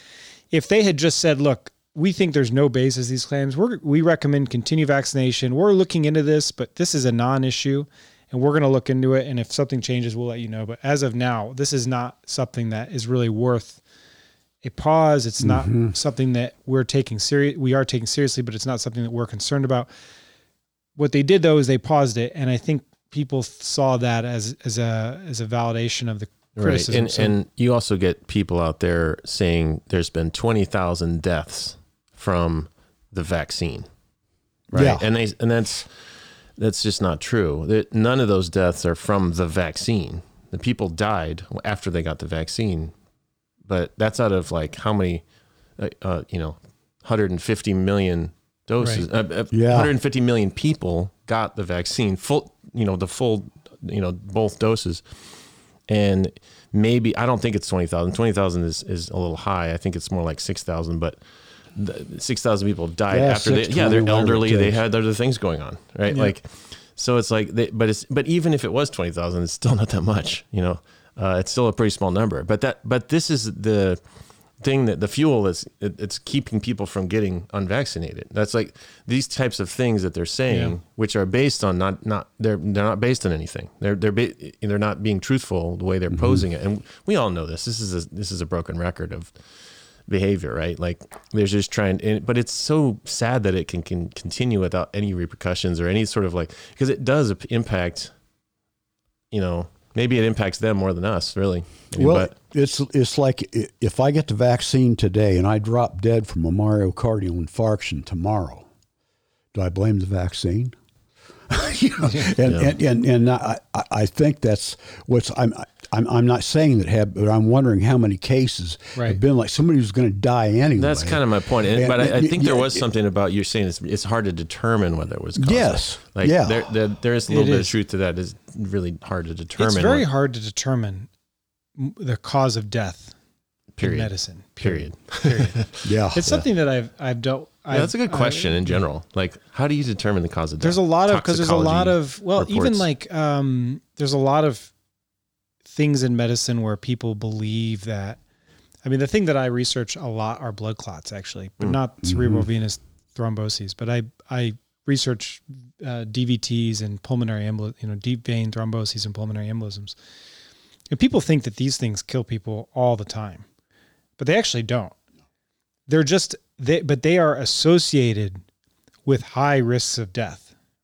if they had just said, look. We think there's no basis these claims. We're, we recommend continue vaccination. We're looking into this, but this is a non-issue, and we're going to look into it. And if something changes, we'll let you know. But as of now, this is not something that is really worth a pause. It's not mm-hmm. something that we're taking serious. We are taking seriously, but it's not something that we're concerned about. What they did though is they paused it, and I think people saw that as as a as a validation of the Right. criticism. And, So- and you also get people out there saying there's been 20,000 deaths from the vaccine. Right. Yeah. And they, and that's, that's just not true. That none of those deaths are from the vaccine. The people died after they got the vaccine, but that's out of like how many, uh, uh, you know, 150 million doses. Uh, uh, Yeah. 150 million people got the vaccine full, you know, the full, you know, both doses. And maybe, I don't think it's 20,000. 20,000 is, is a little high. I think it's more like 6,000, but the 6,000 people died Yeah, after they, yeah, they're 20, whatever it elderly. They had other things going on, right? Yeah. Like, so it's like, they, but it's, but even if it was 20,000, it's still not that much, you know, uh, it's still a pretty small number, but that, but this is the thing that the fuel is, it, it's keeping people from getting unvaccinated. That's like these types of things that they're saying, Yeah. which are based on not, not, they're, they're not based on anything. They're, they're, ba- they're not being truthful the way they're posing it. And we all know this, this is a, this is a broken record of, behavior, right? Like they're just trying, and, but it's so sad that it can, can continue without any repercussions or any sort of like, because it does impact, you know, maybe it impacts them more than us, really. I mean, Well, but it's it's like if I get the vaccine today and I drop dead from a myocardial infarction tomorrow, do I blame the vaccine? you know, and, Yeah. and, and and I I- think that's what's I'm I'm I'm not saying that have, but I'm wondering how many cases Right. have been like somebody who's going to die anyway. that's kind of my point. And, And- but I, I think there was something about you saying it's, it's hard to determine whether it was caused. Yes. Like Yeah. there, there, there is a little It bit is. of truth to that. It's really hard to determine. it's very what- hard to determine the cause of death period. in medicine. Period. Period. yeah. It's something that I've I've dealt. Yeah, that's a good I've- question in general. Like, how do you determine the cause of death? There's a lot of because there's a lot of well, even like um, there's a lot of things in medicine where people believe that. I mean, the thing that I research a lot are blood clots, actually, but not cerebral venous thromboses. But I I research uh, DVTs and pulmonary embol, you know, deep vein thromboses and pulmonary embolisms. And people think that these things kill people all the time, but they actually don't. They're just they, but they are associated with high risks of death,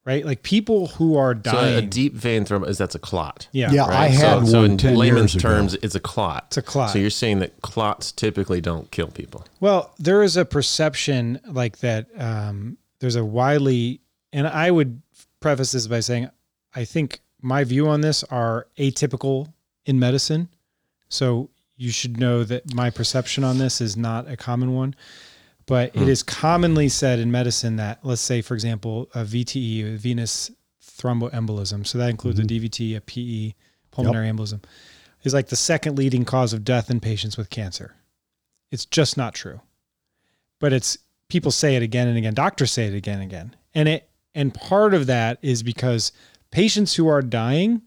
right? Like people who are dying. So dying. a deep vein thrombosis, that's a clot. yeah, Yeah, right? I had so, so in 10 layman's years ago. terms, it's a clot. It's a clot. So you're saying that clots typically don't kill people. Well, there is a perception like that. Um, there's a widely, and I would preface this by saying, I think my view on this are atypical in medicine. So you should know that my perception on this is not a common one. But it hmm. is commonly said in medicine that, let's say, for example, a VTE, a venous thromboembolism, so that includes a mm-hmm. DVT, a PE, pulmonary embolism, is like the second leading cause of death in patients with cancer. It's just not true. But it's people say it again and again. Doctors say it again and again. And it and part of that is because patients who are dying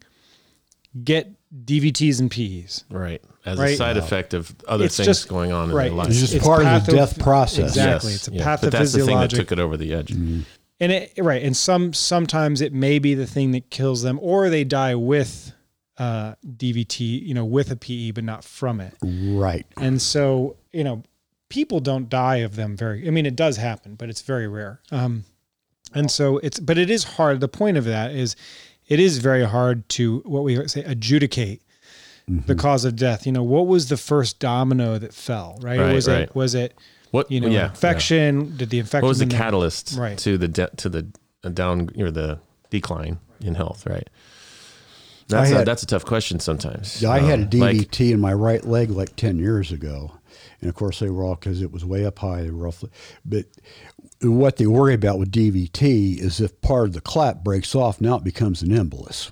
get DVTs and PEs. Right. As a Right. side effect of other It's things just- going on in right. their life. It's just It's part of the death process. Exactly. It's a But that's the thing that took it over the edge. Mm-hmm. And it right. And some sometimes it may be the thing that kills them, or they die with uh, DVT, you know, with a PE, but not from it. Right. And so, you know, people don't die of them very, I mean, it does happen, but it's very rare. Um, and so it's, but it is hard. The point of that is it is very hard to what we say adjudicate Mm-hmm. the cause of death. You know, what was the first domino that fell, right? Right, was right. it, was it, What? You know, yeah, infection. Did the infection? What was the in catalyst Right. to the de- to the down or the decline in health? Right. That's a, that's a tough question sometimes. I had a Um, like- DVT in my right leg like 10 years ago. And of course, they were all because it was way up high. Roughly, but what they worry about with DVT is if part of the clap breaks off, now it becomes an embolus.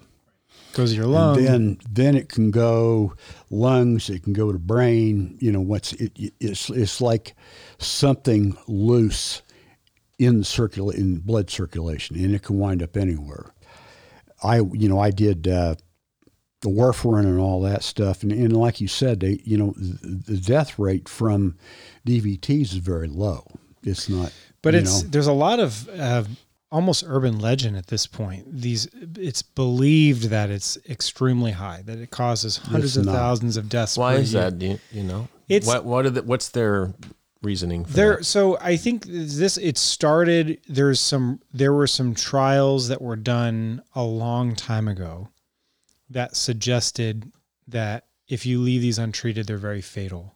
Goes to your lung. And then, then it can go lungs. It can go to brain. You know, what's it, it- it's it's like something loose in the circula- in blood circulation, and it can wind up anywhere. I you know I did uh, the warfarin and all that stuff, and, and like you said, they you know the, the death rate from DVTs is very low. It's not, But it's know, there's a lot of uh, almost urban legend at this point. These it's believed that it's extremely high, that it causes hundreds of thousands of deaths. Why per is year. that? You, you know? It's- what what are the, what's their reasoning for There, that? so I think this it started. There's some there were some trials that were done a long time ago that suggested that if you leave these untreated, they're very fatal.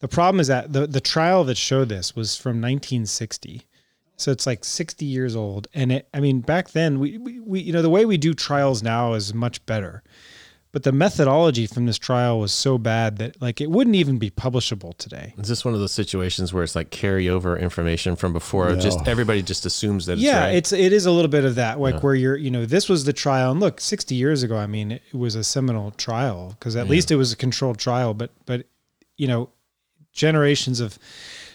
The problem is that the the trial that showed this was from 1960, so it's like 60 years old. And it, I mean, back then we, we we you know the way we do trials now is much better. But the methodology from this trial was so bad that like it wouldn't even be publishable today. Is this one of those situations where it's like carryover information from before? Just everybody just assumes that it's yeah right? it's it is a little bit of that like where you're you know this was the trial and look 60 years ago i mean it was a seminal trial because at least it was a controlled trial but but you know generations of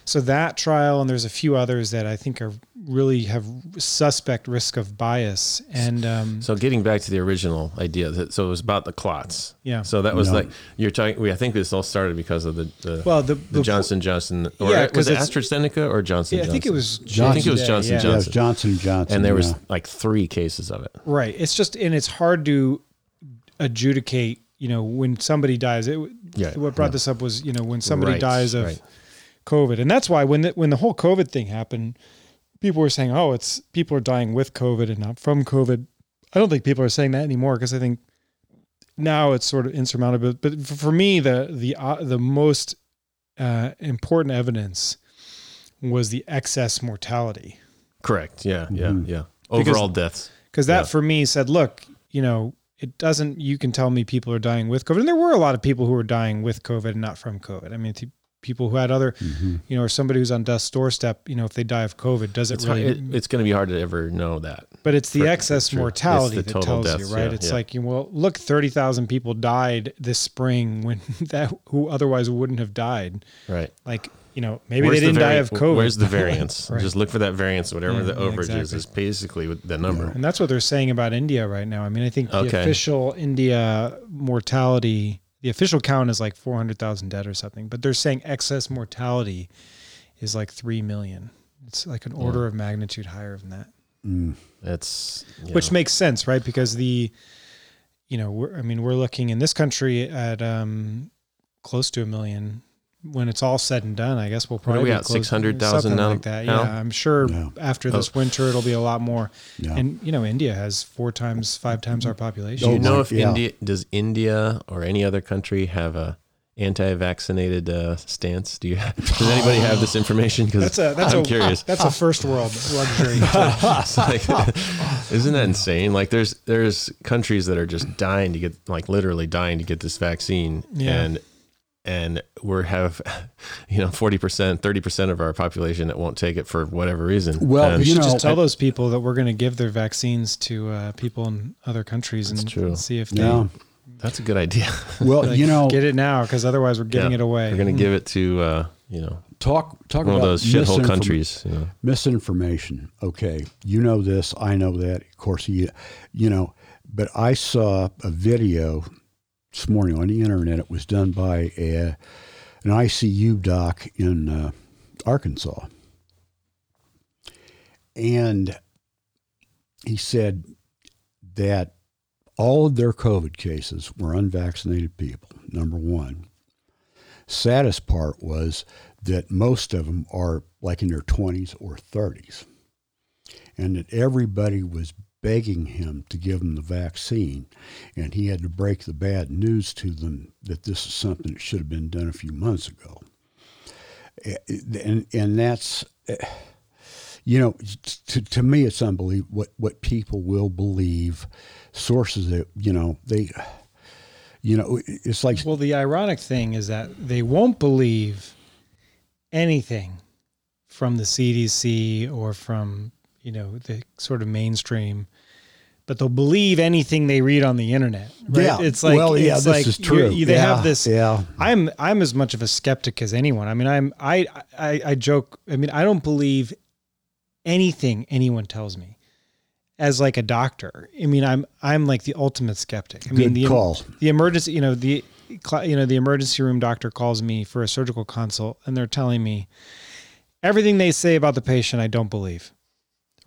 so that trial and there's a few others that i think are really have suspect risk of bias and um So getting back to the original idea, that, so it was about the clots. Yeah. So that was No. like you're talking. We I think this all started because of the the, well the, the Johnson Johnson or Yeah, was 'cause it it's- AstraZeneca or Johnson? yeah, i think it Johnson? was I think it was J&J, Johnson yeah. yeah, was Johnson. Johnson and Johnson, and there was like three cases of it. Right. It's just, and it's hard to adjudicate, you know, when somebody dies. It, Yeah, What brought yeah. this up was, you know, when somebody Right, dies of right. COVID. And that's why when the, when the whole COVID thing happened, people were saying, oh, it's people are dying with COVID and not from COVID. I don't think people are saying that anymore because I think now it's sort of insurmountable. But for me, the, the, uh, the most uh, important evidence was the excess mortality. Correct. Yeah. Yeah. Mhm. Yeah. Because- Overall deaths. because that Yeah. for me said, look, you know, it doesn't. You can tell me people are dying with COVID, and there were a lot of people who were dying with COVID and not from COVID. I mean, t- people who had other, Mm-hmm. you know, or somebody who's on death's doorstep. You know, if they die of COVID, does it It's, really? hard, it, it's going to be hard to ever know that. but it's the for- excess mortality the that tells deaths, you, right? yeah, it's yeah. like, well, look, thirty thousand people died this spring when that who otherwise wouldn't have died. Right. Like, you know, maybe Where's they didn't die vari- of COVID. Where's the variance? Right. Just look for that variance. Whatever Yeah, the yeah, overage is, exactly. is basically the number. And that's what they're saying about India right now. I mean, I think the official India mortality, the official count is like 400,000 dead or something, but they're saying excess mortality is like 3 million. It's like an order of magnitude higher than that, It's you which know, makes sense, right? Because the, you know, we're, I mean, we're looking in this country at um, close to a million. When it's all said and done, I guess we'll are probably we be at? 600,000 now- like that. now? Yeah, I'm sure Yeah. after this winter it'll be a lot more. Yeah. And you know, India has four times, five times our population. do you Oh know if yeah. India does India or any other country have a anti-vaccinated uh, stance? Do you? Does anybody have this information? Because That's a that's I'm a curious. that's a first world luxury. Like, isn't that insane? Like there's there's countries that are just dying to get like literally dying to get this vaccine Yeah. and and we're have you know 40% 30% of our population that won't take it for whatever reason. Well, And- we you should know, just tell those people that we're going to give their vaccines to uh, people in other countries and true. see if they Yeah. that's a good idea. Well, like, you know, get it now because otherwise we're giving Yeah. it away. We're going to give it to uh, you know talk talk one of about those shithole misinform- countries, you know. misinformation. Okay, you know this, I know that. Of course, you you know, but I saw a video this morning on the internet. It was done by a, an ICU doc in uh, Arkansas, and he said that all of their COVID cases were unvaccinated people. Number one. Saddest part was that most of them are like in their 20s or 30s, and that everybody was begging him to give them the vaccine, and he had to break the bad news to them that this is something that should have been done a few months ago. Eh, and and that's eh, you know to, to me it's unbelievable what what people will believe sources that you know they you know it's like well the ironic thing is that they won't believe anything from the CDC or from you know the sort of mainstream but they'll believe anything they read on the internet. Right? Yeah, it's like well, yeah, it's this like is true. you- They Yeah, have this. yeah. I'm I'm as much of a skeptic as anyone. I mean, I'm I I, I joke. I mean, I don't believe anything anyone tells me. As like a doctor, I mean, I'm I'm like the ultimate skeptic. I mean, Good the call. the emergency, you know, the you know the emergency room doctor calls me for a surgical consult, and they're telling me everything they say about the patient I don't believe.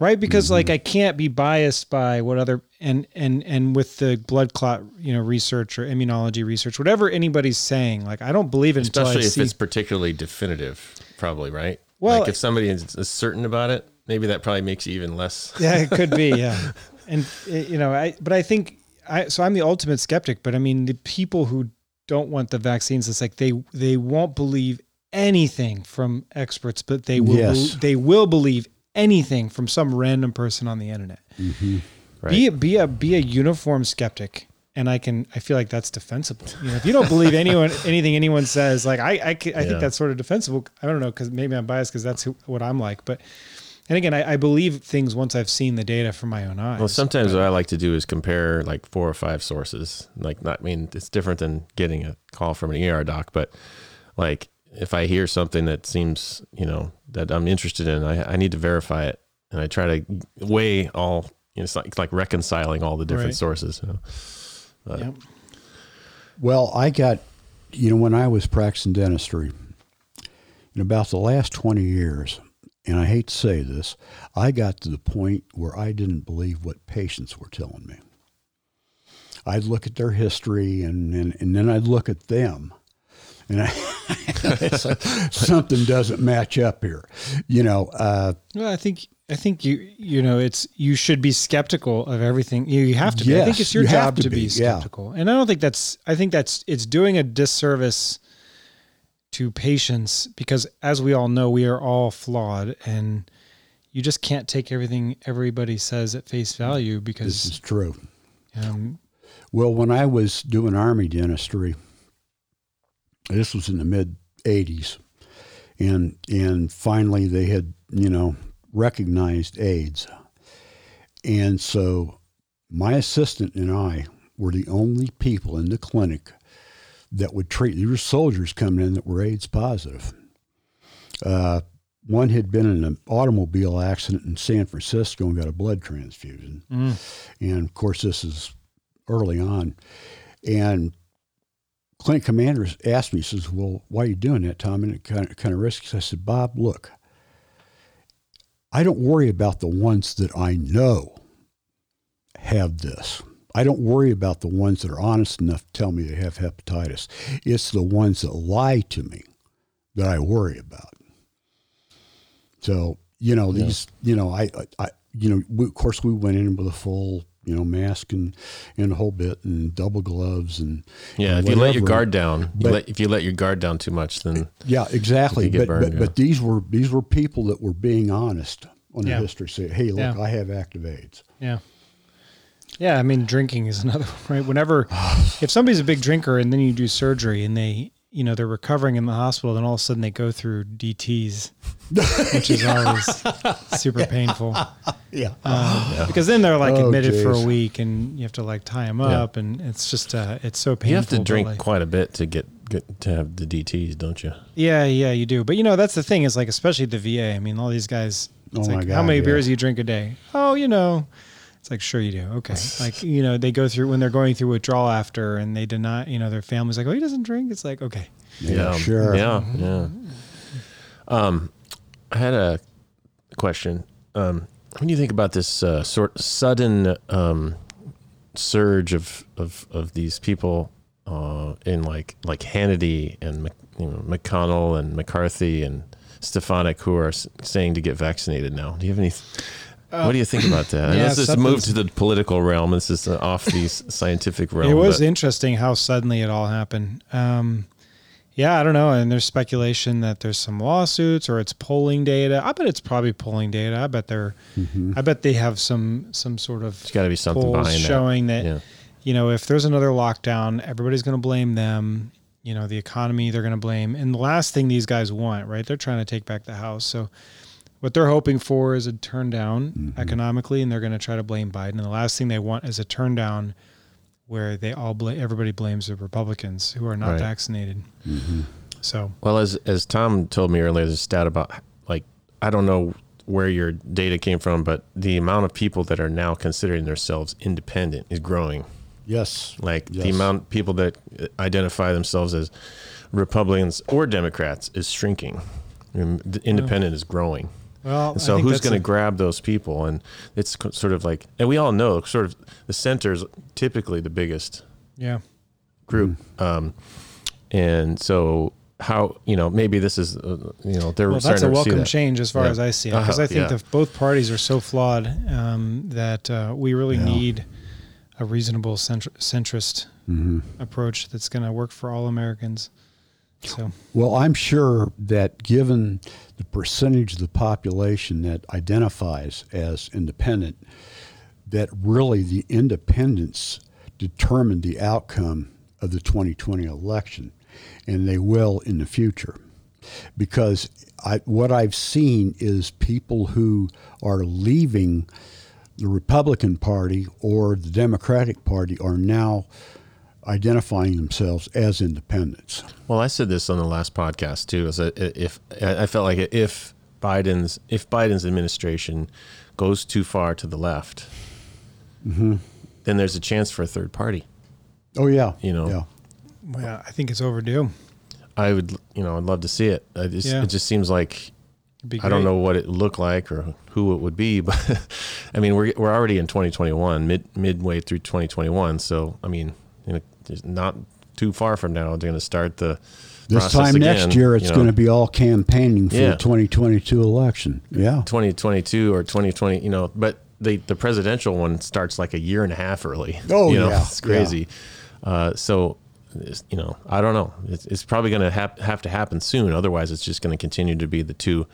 Right? Because like I can't be biased by what other and and and with the blood clot, you know, research or immunology research, whatever anybody's saying, like I don't believe it Especially if see it's particularly definitive, probably, right? Well- like if somebody is, is certain about it, maybe that probably makes you even less. yeah, it could be, yeah. And eh, you know, I but I think I so I'm the ultimate skeptic, but I mean the people who don't want the vaccines, it's like they they won't believe anything from experts, but they will Yes. they will believe anything from some random person on the internet. Right. Be be a be a uniform skeptic. And I can, I feel like that's defensible. You know, if you don't believe anyone, anything anyone says, like I, I, I Yeah. think that's sort of defensible. I don't know, because maybe I'm biased because that's who, what I'm like. But, and again, I, I believe things once I've seen the data from my own eyes. Well, sometimes what I like to do is compare like four or five sources. Like, not I mean it's different than getting a call from an ER doc, but like if I hear something that seems you know that I'm interested in, I, I need to verify it, and I try to weigh all. You know, it's like it's like reconciling all the different Right. sources. You know? But, Yep. Well, I got, you know, when I was practicing dentistry, in about the last 20 years, and I hate to say this, I got to the point where I didn't believe what patients were telling me. I'd look at their history and, and, and then I'd look at them. And I, like, something doesn't match up here. You know, uh, Well, I think I think you you know it's you should be skeptical of everything. You, you have to. be. I think it's your you job to to, be, be, yeah. skeptical, and I don't think that's. I think that's it's doing a disservice to patients because, as we all know, we are all flawed, and you just can't take everything everybody says at face value this because is true. um, Well, when I was doing army dentistry, this was in the mid '80s, and and finally they had you know recognized AIDS, and so my assistant and I were the only people in the clinic that would treat. There were soldiers coming in that were AIDS positive. Uh, one had been in an automobile accident in San Francisco and got a blood transfusion. And of course, this is early on. And clinic commander asked me, he says, Well, why are you doing that, Tom? And it kind of, kind of risky. So I said, Bob, look, I don't worry about the ones that I know have this. I don't worry about the ones that are honest enough to tell me they have hepatitis. It's the ones that lie to me that I worry about. So, you know, these, you know, I, I, I you know, we, of course we went in with a full, you know, mask and, and a whole bit and double gloves and yeah, and if you let your guard down, you let, if you let your guard down too much, then Yeah, exactly. You get But, burned, but, yeah. but these were these were people that were being honest on their Yeah. history. Say, hey, look, Yeah. I have active AIDS. Yeah. Yeah, I mean, drinking is another one, right? Whenever, if somebody's a big drinker and then you do surgery and they, you know, they're recovering in the hospital, then all of a sudden they go through DTs, which is always super painful. Yeah. Um, Because then they're like Oh, admitted for a week and you have to like tie them Yeah. up and it's just, uh, it's so painful. you have to drink like- quite a bit to get, get to have the DTS, don't you? yeah, yeah, you do. But you know, that's the thing is like, especially the VA. I mean, all these guys, it's Oh my like, how many yeah. beers do you drink a day? Oh, you know, it's like, sure you do. Okay. like, you know, they go through when they're going through withdrawal after and they deny, you know, their family's like, oh, he doesn't drink. It's like, okay. Yeah, sure. Yeah, yeah. Um, I had a question. Um, when do you think about this uh, sort sudden um, surge of, of of these people uh, in like like Hannity and Mc- you know, McConnell and McCarthy and Stefanik who are saying to get vaccinated now? Do you have any? What do you think about that? And yeah, this is moved to the political realm. This is uh, off the scientific realm. it was but- interesting how suddenly it all happened. Um, yeah, I don't know. And there's speculation that there's some lawsuits or it's polling data. I bet it's probably polling data. I bet they're, I bet they have some some sort of It's got to be something polls behind showing that. that, Yeah. you know if there's another lockdown, everybody's going to blame them. You know, the economy they're going to blame. And the last thing these guys want, right? They're trying to take back the house. So what they're hoping for is a turn down Mm-hmm. economically, and they're going to try to blame Biden. And the last thing they want is a turn down where they all blame everybody blames the Republicans who are not Right. vaccinated. So Well, as as Tom told me earlier, there's a stat about like I don't know where your data came from, but the amount of people that are now considering themselves independent is growing. Yes. Like the amount of people that identify themselves as Republicans or Democrats is shrinking. And the independent is growing. Well, And so who's going to grab those people? And it's sort of like, and we all know, sort of the center is typically the biggest yeah. group. Um, and so how you know maybe this is uh, you know they're Well, that's a welcome that. change as far Yeah. as I see it, because Uh-huh, I think yeah. that both parties are so flawed um, that uh, we really Yeah. need a reasonable centr- centrist Mm-hmm. approach that's going to work for all Americans. So Well, I'm sure that given the percentage of the population that identifies as independent, that really the independents determined the outcome of the 2020 election, and they will in the future. Because I, what I've seen is people who are leaving the Republican Party or the Democratic Party are now identifying themselves as independents. Well, I said this on the last podcast too. Is that if I felt like if Biden's if Biden's administration goes too far to the left, Mm-hmm. then there's a chance for a third party. Oh yeah, You know. yeah. well, I think it's overdue. I would, you know, I'd love to see it. I just, Yeah. It just seems like I don't know what it looked like or who it would be, but I mean, we're we're already in 2021, mid midway through 2021. So I mean, you know, it's not too far from now, they're going to start the This time again, next year, it's you know. going to be all campaigning for Yeah. the 2022 election. Yeah. 2022 or 2020, you know, but the the presidential one starts like a year and a half early. Oh, you know, yeah, it's crazy. Uh, so, you know, I don't know. It's, it's probably going to hap- have to happen soon. Otherwise, it's just going to continue to be the two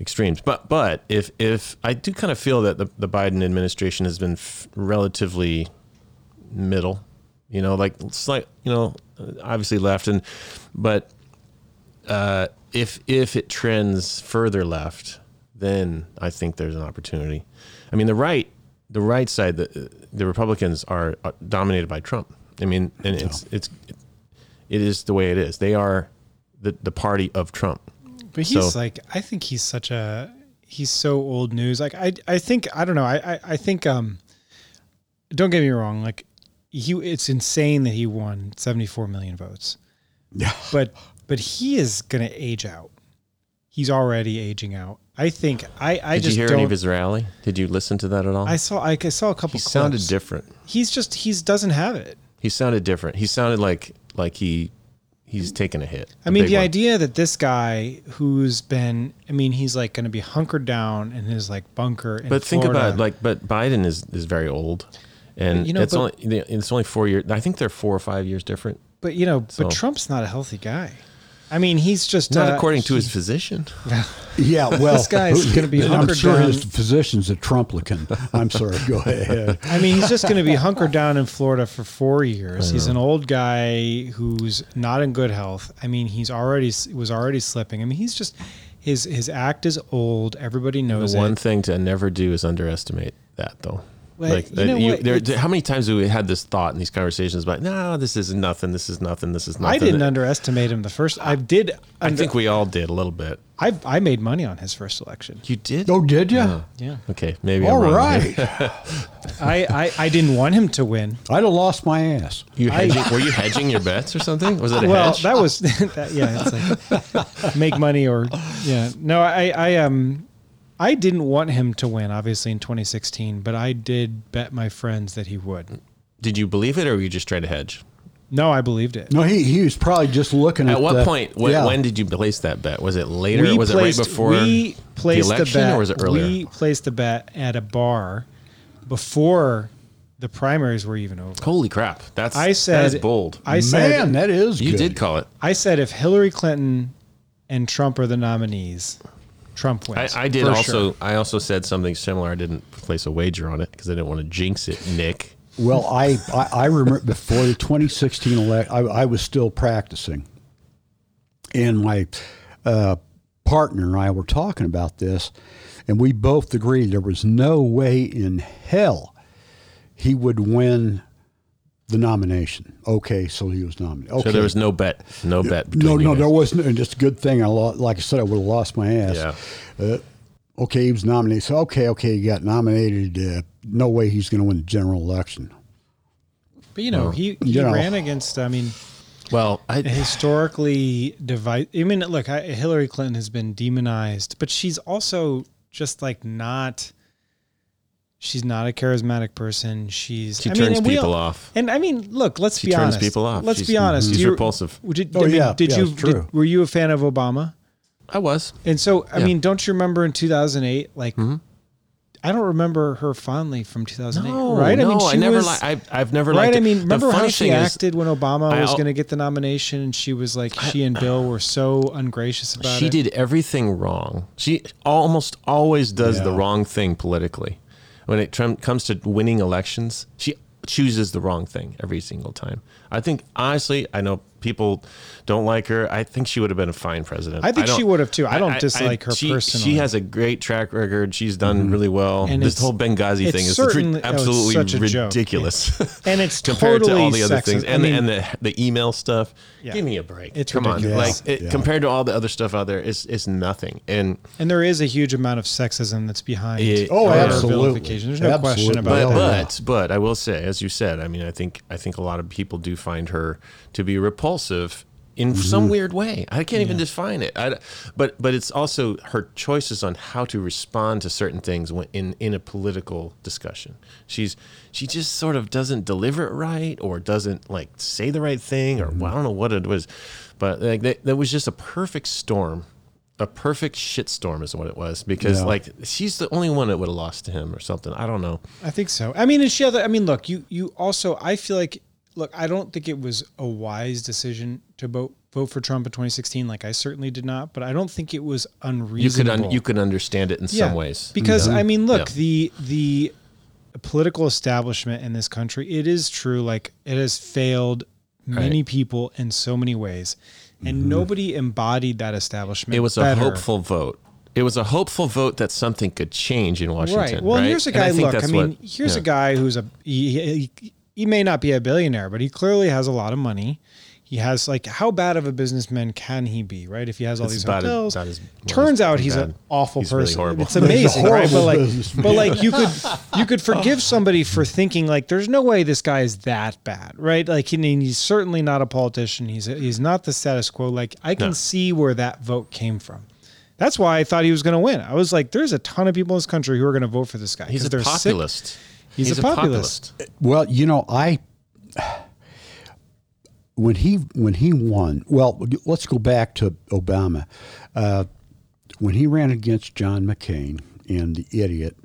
extremes. But but if if I do kind of feel that the the Biden administration has been f- relatively middle, you know, like slight, you know, obviously left and but uh, if if it trends further left, then I think there's an opportunity. I mean, the right, the right side, the the Republicans are, are dominated by Trump. I mean, and it's it's it is the way it is. They are the the party of Trump. But he's So- like, I think he's such a, he's so old news. Like, I, I think, I don't know. I, I, I think, um, don't get me wrong. Like, he, it's insane that he won 74 million votes. Yeah. But, but he is going to age out. He's already aging out. I think, I, I Did just you hear don't. any of his rally? Did you listen to that at all? I saw, I, I saw a couple he sounded different. He's just, he's doesn't have it. He sounded different. He sounded like like he he's taken a hit. I a mean, the one. idea that this guy who's been, I mean, he's like going to be hunkered down in his like bunker. In But think Florida. about like, but Biden is is very old, and You know, it's but- only it's only four years. I think they're four or five years different. But you know, So- but Trump's not a healthy guy. I mean, he's just Not uh, according to he- his physician. Yeah. Well, This guy's who- gonna be I'm hunkered sure down. his physician's a Trumplican. I'm sorry. Go ahead. I mean, he's just going to be hunkered down in Florida for four years. He's an old guy who's not in good health. I mean, he's already was already slipping. I mean, he's just his his act is old. Everybody knows The one it. thing to never do is underestimate that, though. Well, like you know you- what? there- how many times have we had this thought in these conversations about no, this is nothing, this is nothing, this is nothing. I didn't underestimate him the first. I did. I think we all did a little bit. I I made money on his first election. You did? Oh, did you? Yeah, Okay, maybe. All I'm wrong right. I, I I didn't want him to win. I'd have lost my ass. You hedging, were you hedging your bets or something? Was it a well hedge? that was that, yeah it's like make money or yeah no i i um i didn't want him to win obviously in 2016 but i did bet my friends that he would did you believe it, or were you just trying to hedge? no i believed it No, he, he was probably just looking at it. At what the- point? When, yeah. when did you place that bet? Was it later? we was placed, it right before we the placed election, bet or was it earlier? we placed the bet at a bar before the primaries were even over. Holy crap! That's I said that is bold. I said Man, that is you good. did call it. I said if Hillary Clinton and Trump are the nominees, Trump I, wins. I did also. sure. I also said something similar. I didn't place a wager on it because I didn't want to jinx it, Nick. Well, I, I, I remember before the 2016 election, I, I was still practicing. And my uh, partner and I were talking about this, and we both agreed there was no way in hell he would win the nomination. Okay, so he was nominated. Okay. So there was no bet. No bet. no, between you no, there wasn't. And just a good thing. I lost, like I said, I would have lost my ass. Yeah. Uh, okay, he was nominated. So okay, okay, he got nominated. Uh, no way he's going to win the general election. But you know, he, he you know. ran against. I mean, Well, I, historically divide. I mean, look, I, Hillary Clinton has been demonized, but she's also just like not. She's not a charismatic person. She's She I turns and we people all- off. And I mean, look, let's She be turns honest. people off. Let's She's- be honest. she's You- repulsive. Did, Oh, I mean, yeah. did Yeah, you true. did- were you a fan of Obama? I was. And so, I Yeah. mean, don't you remember in 2008? Like, mm-hmm. I don't remember her fondly from 2008, No, right? no, I mean, she never. was, li- I, I've never right. liked it. Right, I mean, remember how she thing is, acted when Obama I was going to get the nomination, and she was like, she and Bill uh, were so ungracious about she it. She did everything wrong. She almost always does the wrong thing politically. When it trum- comes to winning elections, she chooses the wrong thing every single time. I think honestly, I know people don't like her. I think she would have been a fine president. I think don't- she would have too. I don't dislike her she, personally. She has a great track record. She's done really well. And this whole Benghazi thing is certainly- ri- oh, it's absolutely such a joke. ridiculous. And it's compared to all the other sexist. things, I and mean- the, and the the email stuff. Yeah. Give me a break. It's Come on, ridiculous. like it, Yeah. compared to all the other stuff out there, it's it's nothing. And and there is a huge amount of sexism that's behind. It- Oh, Uh, absolutely. There's no question about but Oh, that. but but I will say, as you said, I mean, I think I think a lot of people do find her to be repulsive in Mm-hmm. some weird way. I can't even define it. I, but but it's also her choices on how to respond to certain things when in in a political discussion. She's she just sort of doesn't deliver it right or doesn't like say the right thing or Mm-hmm. well, I don't know what it was, but like that, that was just a perfect storm. A perfect shitstorm is what it was because Yeah. like she's the only one that would have lost to him or something. I don't know. I think so. I mean, and she other. I mean, look, you you also. I feel like, look, I don't think it was a wise decision to vote vote for Trump in 2016. Like, I certainly did not. But I don't think it was unreasonable. you could unreasonable. un- you could understand it in Yeah, some ways because mm-hmm. I mean, look, Yeah. the the political establishment in this country. It is true. Like, it has failed many people in so many ways, and mm-hmm. nobody embodied that establishment. it was a hopeful vote. It was a hopeful vote that something could change in Washington. Right. Well, right? here's a And I guy. Look, I mean, what- here's yeah. a guy who's a he, he, he may not be a billionaire, but he clearly has a lot of money. He has like how bad of a businessman can he be, right? If he has all It's these as- hotels, as- well, turns out he's bad. an awful He's person. horrible. It's amazing, right? But like, but like you could you could forgive somebody for thinking like there's no way this guy is that bad, right? Like he, he's certainly not a politician. He's he's not the status quo. Like I can No. see where that vote came from. That's why I thought he was going to win. I was like, there's a ton of people in this country who are going to vote for this guy. He's a they're sick. Populist. He's a populist. Well, you know, I when he when he won. Well, let's go back to Obama. Uh, when he ran against John McCain and the idiot,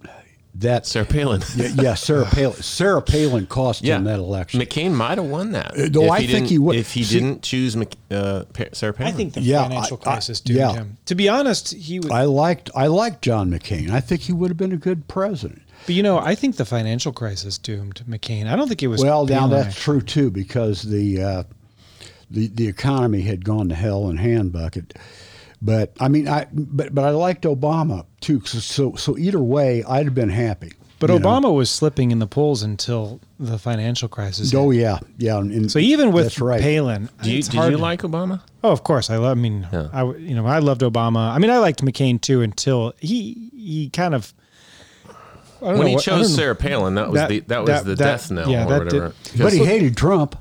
that Sarah Palin. yeah, yeah, Sarah Palin. Sarah Palin cost Yeah, him that election. McCain might have won that. though if I think he would. If he See- didn't choose Mc, uh, Sarah Palin. I think the Yeah, financial I- I- crisis doomed yeah. him. To be honest, he was. I liked I liked John McCain. I think he would have been a good president. But you know, I think the financial crisis doomed McCain. I don't think it was. Well, now Palin, that's actually. true too because the uh, the the economy had gone to hell in handbucket. But I mean, I but but I liked Obama too. So so, so either way, I'd have been happy. But you know. Obama was slipping in the polls until the financial crisis. Oh hit. yeah, yeah. And, and So even with right. Palin, Do you, it's did hard you to- like Obama? Oh, of course. I love. I mean, Yeah. I w- you know I loved Obama. I mean, I liked McCain too until he he kind of. I don't When know he what- I don't chose. Sarah Palin, that was That- the that was that- the that- death knell yeah, or that did- whatever. But he Because- hated Trump.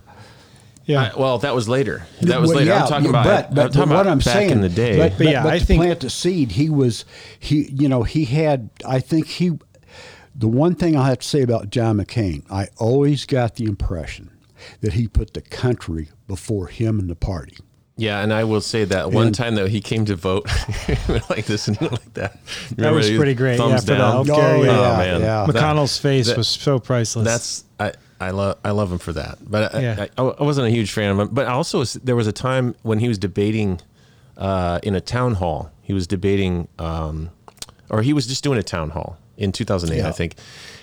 Yeah, I- well, that was later. That was Well, later. yeah, I'm talking about. But, but, I'm talking but what about I'm back saying in the day. But, but, yeah, but I to think- plant the seed, he was he. You know, he had. I think he. The one thing I have to say about John McCain, I always got the impression that he put the country before him and the party. Yeah, and I will say that one And- time though he came to vote like this and like that. That was pretty great, yeah, Thumbs for the down. healthcare, Oh, yeah. Oh man, yeah. That- McConnell's face that- was so priceless. that's I I love I love him for that. But I, Yeah. I, I wasn't a huge fan of him. But also there was a time when he was debating uh, in a town hall. He was debating, um, or he was just doing a town hall in 2008, Yeah. I think.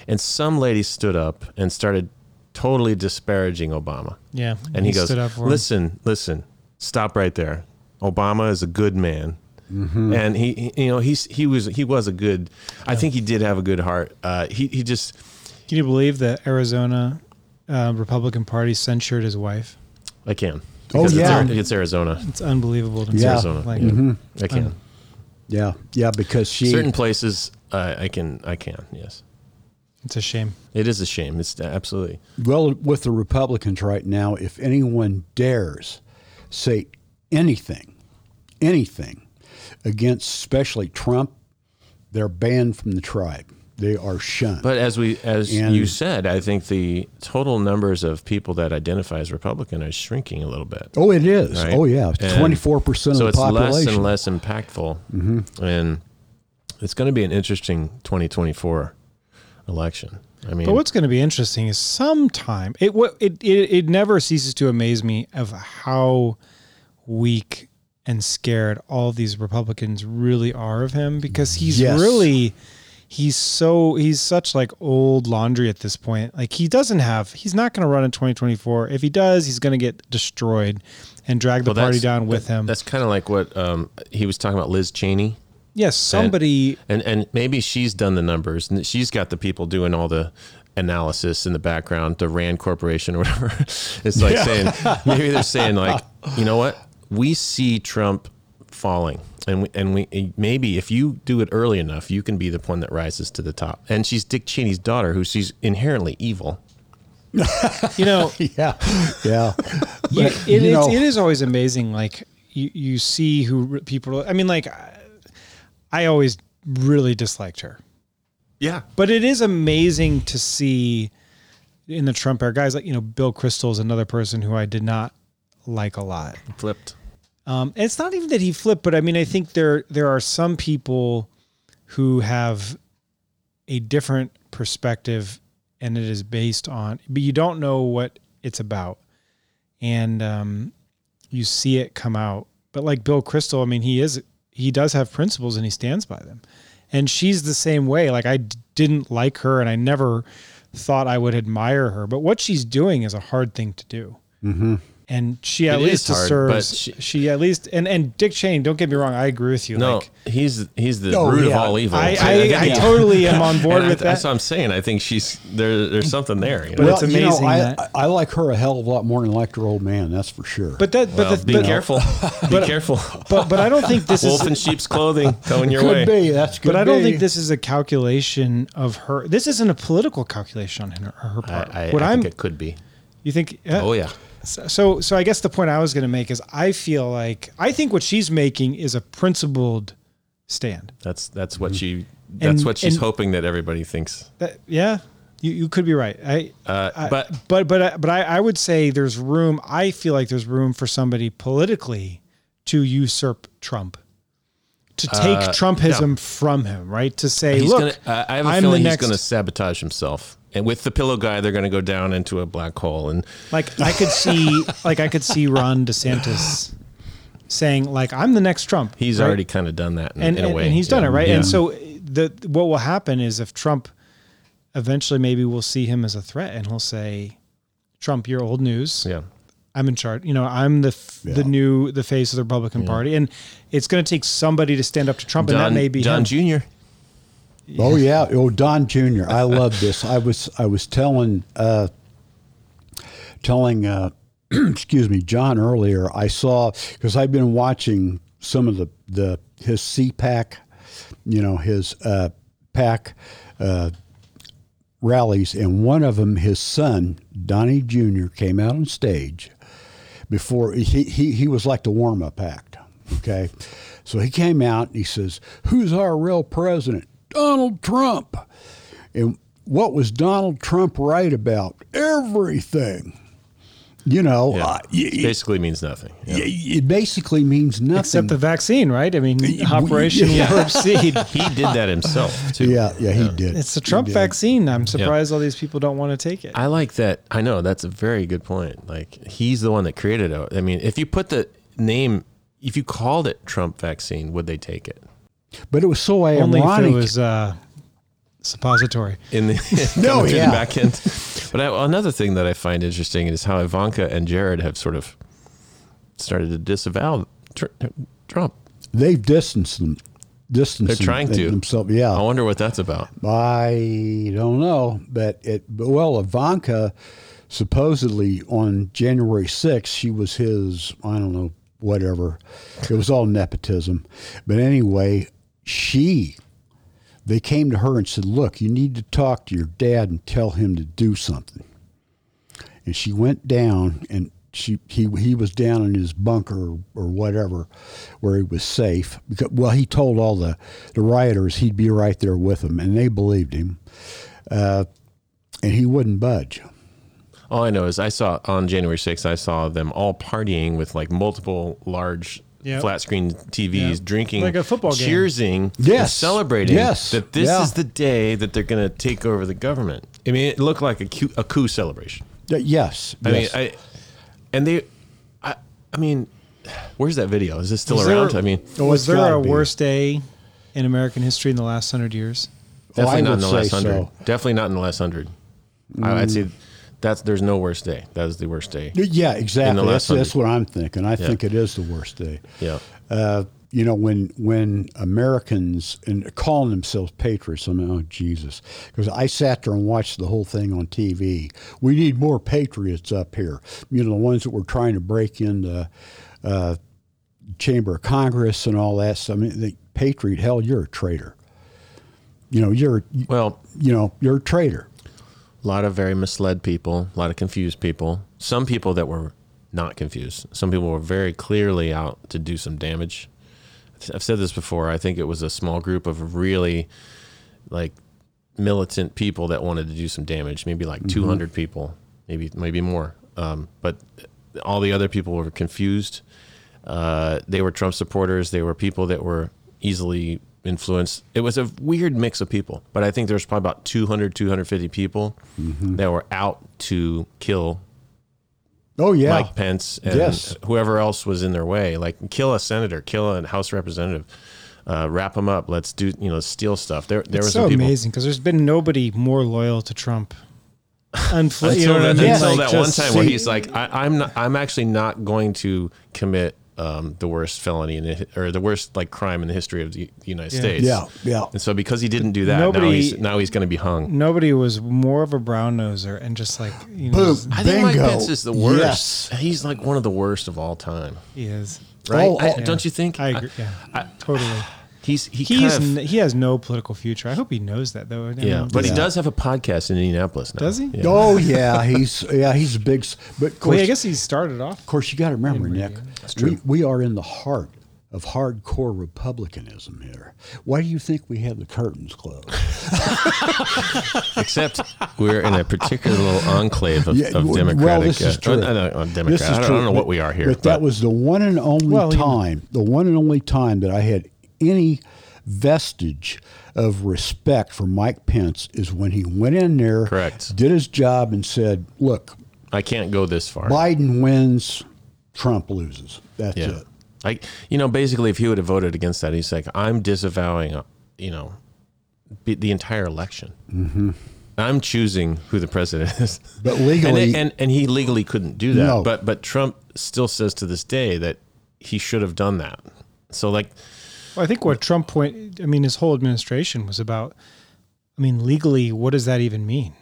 And some lady stood up and started totally disparaging Obama. yeah. And he, goes, stood up for him. "Listen, listen, stop right there. Obama is a good man." Mm-hmm. And he, he- you know, he's he was he was a good. I think he did have a good heart. Uh, he he just Can you believe that Arizona uh, Republican Party censured his wife? I can. Oh, Because it's yeah. It's Arizona. It's unbelievable to me. Yeah. Arizona. Like, yeah. I can. Um, Yeah, yeah, because she Certain places, uh, I can. I can. Yes, It's a shame. it is a shame. It's absolutely. well with the Republicans right now. If anyone dares say anything, anything against, especially Trump, they're banned from the tribe. They are shunned. But as we, as And- you said, I think the total numbers of people that identify as Republican are shrinking a little bit. oh, it is. right? Oh, yeah, twenty four percent So of the it's less and less impactful, Mm-hmm. and it's going to be an interesting 2024 election. I mean, But what's going to be interesting is sometime it it, it it never ceases to amaze me of how weak and scared all these Republicans really are of him because he's Yes. really he's so he's such like old laundry at this point. Like he doesn't have he's not going to run in 2024. If he does, he's going to get destroyed and drag the well, party down with that- him. That's kind of like what um, he was talking about, Liz Cheney. Yes, somebody and and maybe she's done the numbers and she's got the people doing all the analysis in the background the rand corporation or whatever it's like saying maybe they're saying like you know what we see trump falling and we, and we maybe if you do it early enough you can be the one that rises to the top and she's dick cheney's daughter who she's inherently evil you know yeah, yeah. you, it, you know- it is always amazing. Like you, you see who people. I mean, like I, always really disliked her, yeah but it is amazing to see in the Trump era guys like you know Bill Kristol is another person who I did not like a lot. flipped Um, and it's not even that he flipped, but I mean, I think there there are some people who have a different perspective, and it is based on, but you don't know what it's about, and um, you see it come out. But like Bill Kristol, I mean, he is he does have principles and he stands by them, and she's the same way. Like I d- didn't like her, and I never thought I would admire her, but what she's doing is a hard thing to do mm-hmm. And she at It is least hard, deserves. she, she- at least and and Dick Cheney. Don't get me wrong. I agree with you. no like, he's he's the Oh, root of all evil I I, think I, totally am on board and I- with that's what i'm saying i think she's there there's something there you know? But it's you know, amazing I, that- I like her a hell of a lot more than I like her old man. That's for sure. But that, well, but the, be but, careful be careful But but I don't think this wolf is. in sheep's clothing coming your could way be. That's good. But I don't think this is a calculation of her. This isn't a political calculation on her, her part. I, what I am think it could be. you think? yeah. Oh yeah, So so I guess the point I was going to make is I feel like I think what she's making is a principled stand. that's that's what she. That's And- what she's hoping that everybody thinks. That, yeah, you, you could be right. I, Uh, I- but but but I- but I, I would say there's room. I feel like there's room for somebody politically to usurp Trump, to take Uh, Trumpism from him, right? To say, he's look, gonna. Uh, I have a I'm feeling the he's next. going to sabotage himself. And with the pillow guy, they're going to go down into a black hole. And like I could see, like I could see Ron DeSantis saying, like I'm the next Trump. he's right? already kind of done that in, and, in a way. and he's done Yeah. it right. Yeah. And so the what will happen is if Trump eventually maybe we'll see him as a threat, and he'll say, "Trump, you're old news. yeah, I'm in charge. You know, I'm the f the new the face of the Republican Party, and it's going to take somebody to stand up to Trump, and that may be John him. Jr. Oh yeah, oh Don Jr. I love this. I was I was telling uh, telling uh, excuse me John earlier. I saw because I've been watching some of the the his CPAC, you know his uh, PAC uh, rallies, and one of them, his son Donnie Jr. came out on stage before he he, he was like the warm up act. Okay, so he came out and he says, "Who's our real president? Donald Trump." And what was Donald Trump right about? Everything. You know, Yeah. uh, It basically means nothing. Yeah. it basically means nothing. Except the vaccine, right? I mean, we- Operation yeah. Warp Speed. He did that himself too. yeah, yeah, he did. It's the Trump vaccine. I'm surprised all these people don't want to take it. I like that. I know that's a very good point. Like he's the one that created it. I mean, if you put the name, if you called it Trump vaccine, would they take it? But it was so Only ironic. if it was uh, suppository. in the No, yeah. the back end. But I, another thing that I find interesting is how Ivanka and Jared have sort of started to disavow tr- Trump. They've distanced them. Distanced They're trying them- to. themselves. Yeah, I wonder what that's about. I don't know, but it. But well, Ivanka supposedly on January 6th, she was his. I don't know, whatever. It was all nepotism, but anyway, she. They came to her and said, "Look, you need to talk to your dad and tell him to do something." And she went down and she he he was down in his bunker or whatever where he was safe because well he told all the the rioters he'd be right there with them and they believed him uh, and he wouldn't budge All I know is I saw on January 6th, I saw them all partying with like multiple large Yep. flat screen TVs, Yep. drinking, Like a football game. cheersing, Yes. celebrating Yes. that this Yeah. is the day that they're going to take over the government. I mean, it looked like a coup, a coup celebration. Y- yes I yes. mean, I and they, I, I mean, where's that video? Is it still Was there- around? I mean, Oh, was there a be. worst day in American history in the last hundred years? definitely Oh, I not in the last hundred. so. Mm. Definitely not in the last hundred. I, I'd say that's there's no worst day. That is the worst day. yeah exactly that's, that's what i'm thinking i think it is the worst day Yeah. uh, you know, when when Americans and calling themselves patriots, I mean, oh Jesus, because I sat there and watched the whole thing on TV. We need more patriots up here. You know, the ones that were trying to break into uh, Chamber of Congress and all that. stuff. I mean, the patriot, hell, you're a traitor. You know, you're Well, you know you're a traitor. A lot of very misled people, a lot of confused people. Some people that were not confused. Some people were very clearly out to do some damage. I've said this before. I think it was a small group of really like militant people that wanted to do some damage. Maybe like 200 people, maybe maybe more. Um, but all the other people were confused. Uh, they were Trump supporters. They were people that were easily influenced. It was a weird mix of people, but I think there's probably about 200, 250 people that were out to kill Oh yeah, Mike Pence and Yes. whoever else was in their way. Like kill a senator, kill a House representative, uh, wrap them up. Let's do you know steal stuff. There, there It's was so some amazing because there's been nobody more loyal to Trump. Unfl- Until, you know what I that, mean? until Like, that one just time where he's like, I, I'm not, I'm actually not going to commit um, the worst felony in the, or the worst like crime in the history of the United Yeah. States. yeah, yeah. And so because he didn't do that, now he's now he's going to be hung. nobody was more of a brown noser and just like you know, Boom. just- I think Mike Pence is the worst. Yes. He's like one of the worst of all time, he is. right? Oh, I- oh. don't you think? I agree. Yeah, totally. He's he He's kind of, n- he has no political future. I hope he knows that though. I yeah, mean, but he Yeah. does have a podcast in Indianapolis now. Does he? Yeah. Oh yeah, he's yeah he's a big. But of well, I guess he started off. Of course, you got to remember, In Nick, radio. we, we are in the heart of hardcore republicanism here. Why do you think we have the curtains closed? Except we're in a particular little enclave of, Yeah, of Democratic. well, this is uh, true. uh, uh, uh, This Democrat. is I, don't, I don't know but- what we are here. But, that was the one and only Well, you know. time, the one and only time that I had any vestige of respect for Mike Pence is when he went in there, Correct. did his job, and said, "Look, I can't go this far. Biden wins, Trump loses. That's Yeah. it." I, you know, basically, if he would have voted against that, he's like, I'm disavowing, uh, you know, the entire election. Mm-hmm. I'm choosing who the president is. But and, legally- and and he legally couldn't do that. No. But but Trump still says to this day that he should have done that. So like, Well, I think what Trump point. I mean, his whole administration was about. I mean, legally, what does that even mean?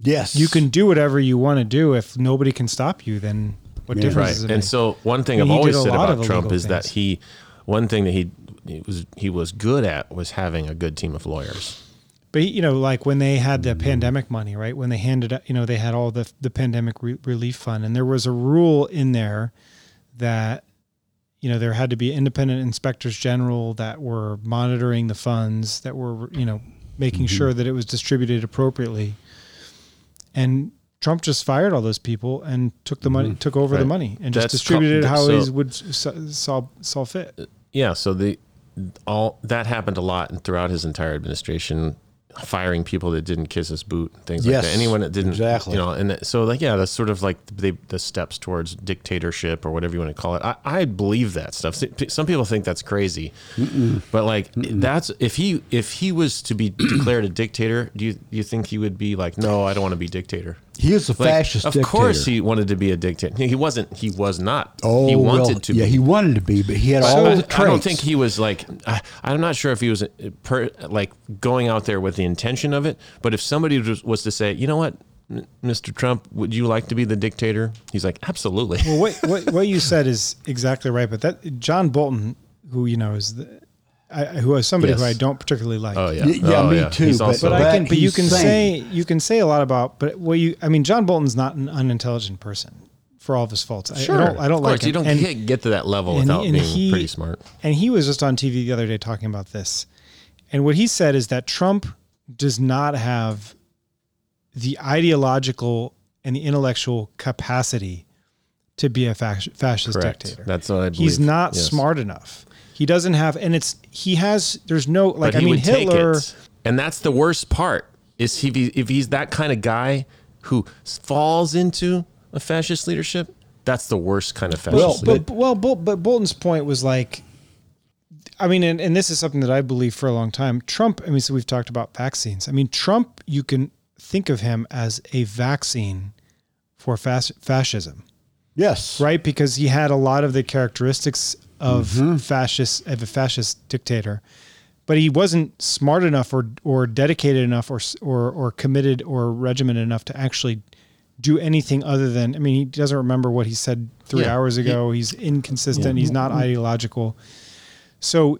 Yes, You can do whatever you want to do if nobody can stop you. Then what Yeah. difference right. does it And make? so one thing I mean, I've always said about Trump illegal is that he, one thing that he, he was he was good at was having a good team of lawyers. But you know, like when they had the pandemic money, right? When they handed, out- you know, they had all the the pandemic re- relief fund, and there was a rule in there that, you know, there had to be independent inspectors general that were monitoring the funds, that were, you know, making mm-hmm. sure that it was distributed appropriately. And Trump just fired all those people and took the money, mm-hmm. took over the money, and just That's distributed it how so- he would saw saw fit. Uh, yeah so the all that happened a lot and throughout his entire administration firing people that didn't kiss his boot things like that. Anyone that didn't exactly. you know and that- so like yeah that's sort of like the, the steps towards dictatorship or whatever you want to call it. I, I believe that stuff. Some people think that's crazy. But like that's if he if he was to be declared a dictator do you do you think he would be like no i don't want to be dictator He is a like, fascist of dictator. course he wanted to be a dictator he wasn't he was not Oh, he wanted well, to yeah, be he wanted to be, but he had I- all I, the traits. I don't think he was like. I, I'm not sure if he was uh, per, like going out there with the intention of it. But if somebody was, was to say, you know what, Mr. Trump, would you like to be the dictator? He's like, absolutely. Well, what, what what you said is exactly right. But that John Bolton, who you know is the, I, who is somebody who I don't particularly like. Oh yeah, Y- yeah, oh, me too, He's but- But I can. But you can sane. say you can say a lot about. But what you, I mean, John Bolton's not an unintelligent person for all of his faults. I- sure. I, don't. I don't of like course, him. you don't and, get, get to that level and- without and being he- pretty smart. and he was just on TV the other day talking about this. And what he said is that Trump does not have the ideological and the intellectual capacity to be a fasc- fascist Correct. dictator. That's what I believe. He's not Yes. smart enough. He doesn't have, and it's he has. There's no like. But I mean, would take Hitler. it. and that's the worst part. Is he if he's that kind of guy who falls into a fascist leadership? That's the worst kind of fascist. Well, leadership. But well, Bol- but Bolton's point was like, I mean, and, and this is something that I believe for a long time. Trump. I mean, so we've talked about vaccines. I mean, Trump. You can think of him as a vaccine for fas- fascism, Yes. right? Because he had a lot of the characteristics of Mm-hmm. fascist of a fascist dictator, but he wasn't smart enough or or dedicated enough or or or committed or regimented enough to actually do anything other than I mean he doesn't remember what he said three Yeah. hours ago. He's inconsistent. He's not ideological. So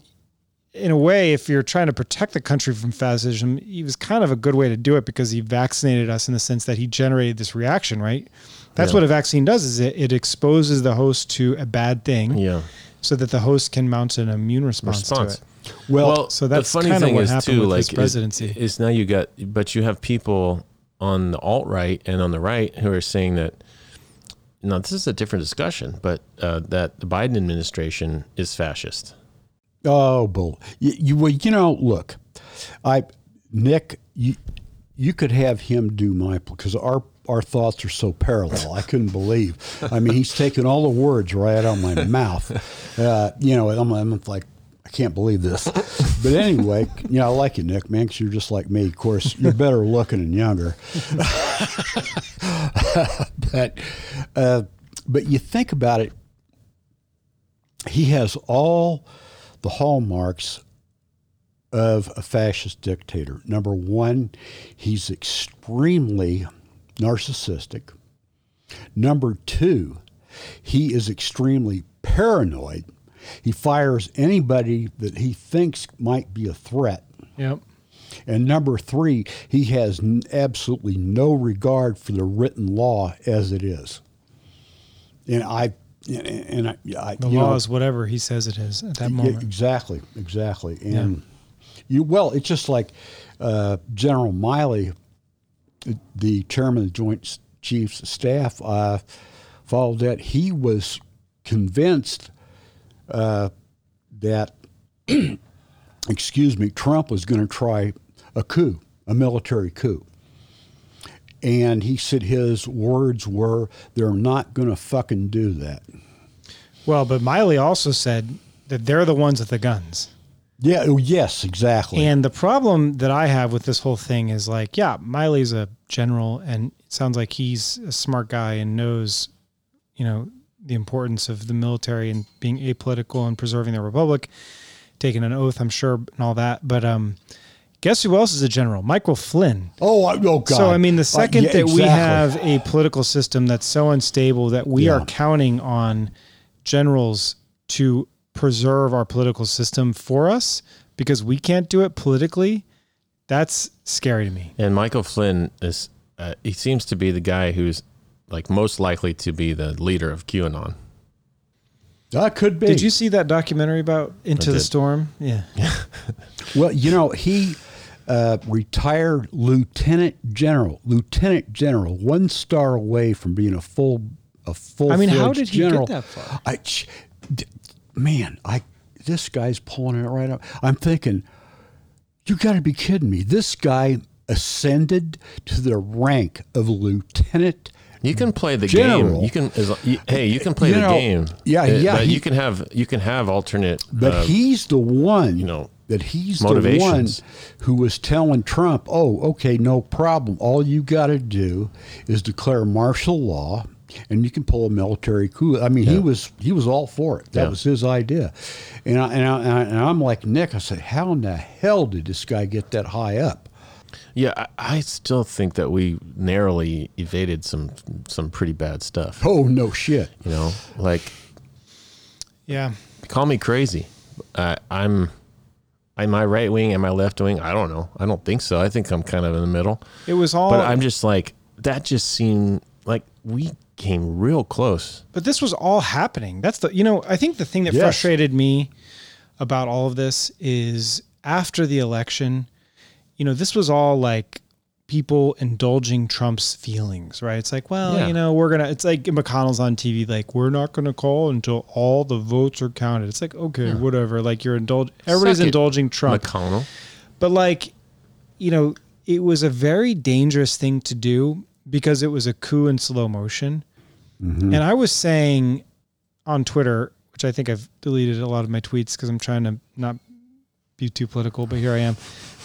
in a way, if you're trying to protect the country from fascism, he was kind of a good way to do it because he vaccinated us in the sense that he generated this reaction, right? That's Yeah. what a vaccine does is it, it exposes the host to a bad thing yeah. So that the host can mount an immune response, Response. to it. Well, So that's kinda what happened with his presidency. Is, is now you got, but you have people on the alt right and on the right who are saying that. Now this is a different discussion, but uh, that the Biden administration is fascist. Oh, bull. You, you well, you know, look, I, Nick, you, you could have him do my because our our thoughts are so parallel. I couldn't believe. I mean, he's taking all the words right out of my mouth. Uh, you know, I'm, I'm like. I can't believe this, but anyway, you know, I like you, Nick, man, because you're just like me. Of course, you're better looking and younger. but, uh, but you think about it, he has all the hallmarks of a fascist dictator. Number one, he's extremely narcissistic. Number two, he is extremely paranoid. He fires anybody that he thinks might be a threat. Yep. And number three, he has n- absolutely no regard for the written law as it is. And I, and, I, I The law know, is whatever he says it is at that moment. exactly, exactly. And you well, it's just like uh, General Milley, the chairman of the Joint Chiefs of Staff, uh, followed that. He was convinced uh, that, excuse me, Trump was going to try a coup, a military coup. And he said his words were, "They're not going to fucking do that." Well, but Milley also said that they're the ones with the guns. Yeah. oh, Yes. Exactly. And the problem that I have with this whole thing is like, yeah, Milley's a general and it sounds like he's a smart guy and knows, you know, the importance of the military and being apolitical and preserving the republic, taking an oath, I'm sure, and all that. But um, guess who else is a general? Michael Flynn. Oh, I- oh God! So I mean, the Uh, second yeah, that we have a political system that's so unstable that we Yeah. are counting on generals to preserve our political system for us because we can't do it politically, that's scary to me. And Michael Flynn is, uh, he seems to be the guy who's like most likely to be the leader of QAnon. that could be. Did you see that documentary about Into the. Storm? Yeah. Well, you know, he uh, retired lieutenant general, lieutenant general, one star away from being a full, a full. I mean, how did he general. get that far? I, ch- d- man, I this guy's pulling it right up. I'm thinking, you got to be kidding me. This guy ascended to the rank of lieutenant. You can play the General. game. You can. As, you, hey, you can play You the know, game. yeah, Uh, yeah, But he- you can have you can have alternate. But uh, he's the one, you know, that he's the one who was telling Trump, "Oh, okay, no problem. All you got to do is declare martial law, and you can pull a military coup." I mean, he was he was all for it. That Yeah. was his idea, and I, and, I, and I- and I'm like Nick. I said, "How in the hell did this guy get that high up?" yeah, I, I still think that we narrowly evaded some some pretty bad stuff. Oh no shit! You know, like Yeah. call me crazy. I I'm. Am I right wing? Am I left wing? I don't know. I don't think so. I think I'm kind of in the middle. It was all. But I'm just like that. Just seemed like we came real close. But this was all happening. That's the you know, I think the thing that Yes. frustrated me about all of this is after the election, you know, this was all like people indulging Trump's feelings, right? It's like, well, Yeah. you know, we're gonna it's like McConnell's on TV, like, we're not gonna call until all the votes are counted. It's like, okay, whatever. Like you're indulging everybody's Suck it, indulging Trump. McConnell. But like, you know, it was a very dangerous thing to do because it was a coup in slow motion. And I was saying on Twitter, which I think I've deleted a lot of my tweets because I'm trying to not be too political, but here I am.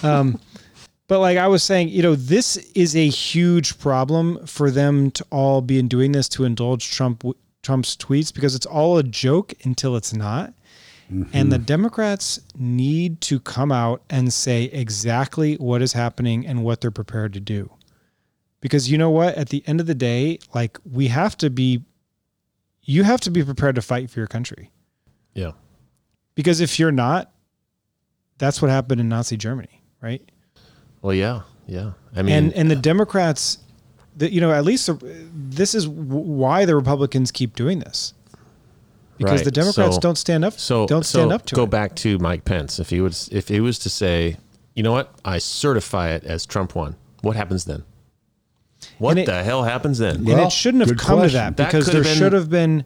Um, but like I was saying, you know, this is a huge problem for them to all be in doing this to indulge Trump Trump's tweets because it's all a joke until it's not. And the Democrats need to come out and say exactly what is happening and what they're prepared to do. Because you know what? At the end of the day, like we have to be, you have to be prepared to fight for your country. Yeah. Because if you're not, that's what happened in Nazi Germany, right? Well, yeah, yeah. I mean, and and the Democrats, the, you know, at least uh, this is w- why the Republicans keep doing this because Right. the Democrats So- don't stand up. so don't stand so up to it. go it. back to Mike Pence. If he was, if he was to say, you know what, I certify it as Trump won. What happens then? What And it- the hell happens then? and it shouldn't have come question. to that That because could there have been- should have been,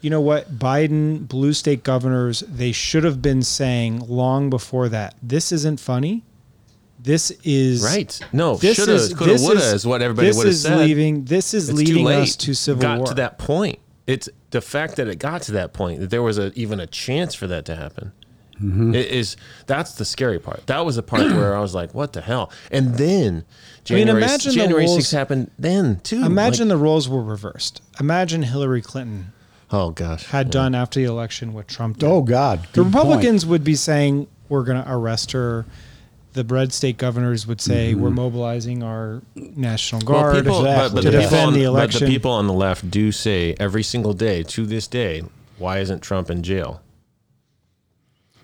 you know what, Biden, blue state governors, they should have been saying long before that, this isn't funny. This is right? No, This shoulda, is coulda, this woulda is, is what everybody this would have is said. leaving. This is it's leading us to civil got war. to that point. It's the fact that it got to that point that there was a, even a chance for that to happen. Mm-hmm. It is that's the scary part. That was the part where I was like, "What the hell?" And then January imagine the January sixth happened then too. Imagine Like, the roles were reversed. Imagine Hillary Clinton oh gosh, had done after the election what Trump did. Oh God, the good point. Republicans would be saying we're going to arrest her. The red state governors would say we're mobilizing our national Well, guard people, but, but to defend on, the but election. the people on the left do say every single day to this day, why isn't Trump in jail?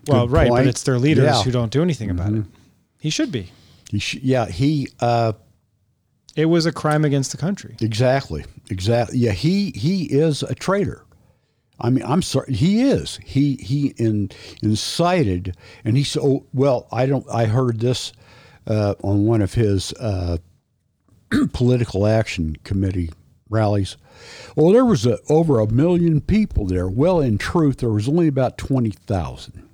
Well, right, but it's their leaders Yeah. who don't do anything about it. He should be. He sh- yeah, he uh, It was a crime against the country. exactly, exactly. Yeah, he he is a traitor. I mean, I'm sorry, he is. He he in, incited, and he said, "Oh well, I don't. I heard this uh, on one of his uh, political action committee rallies. Well, there was a, over a million people there. Well, in truth, there was only about twenty thousand.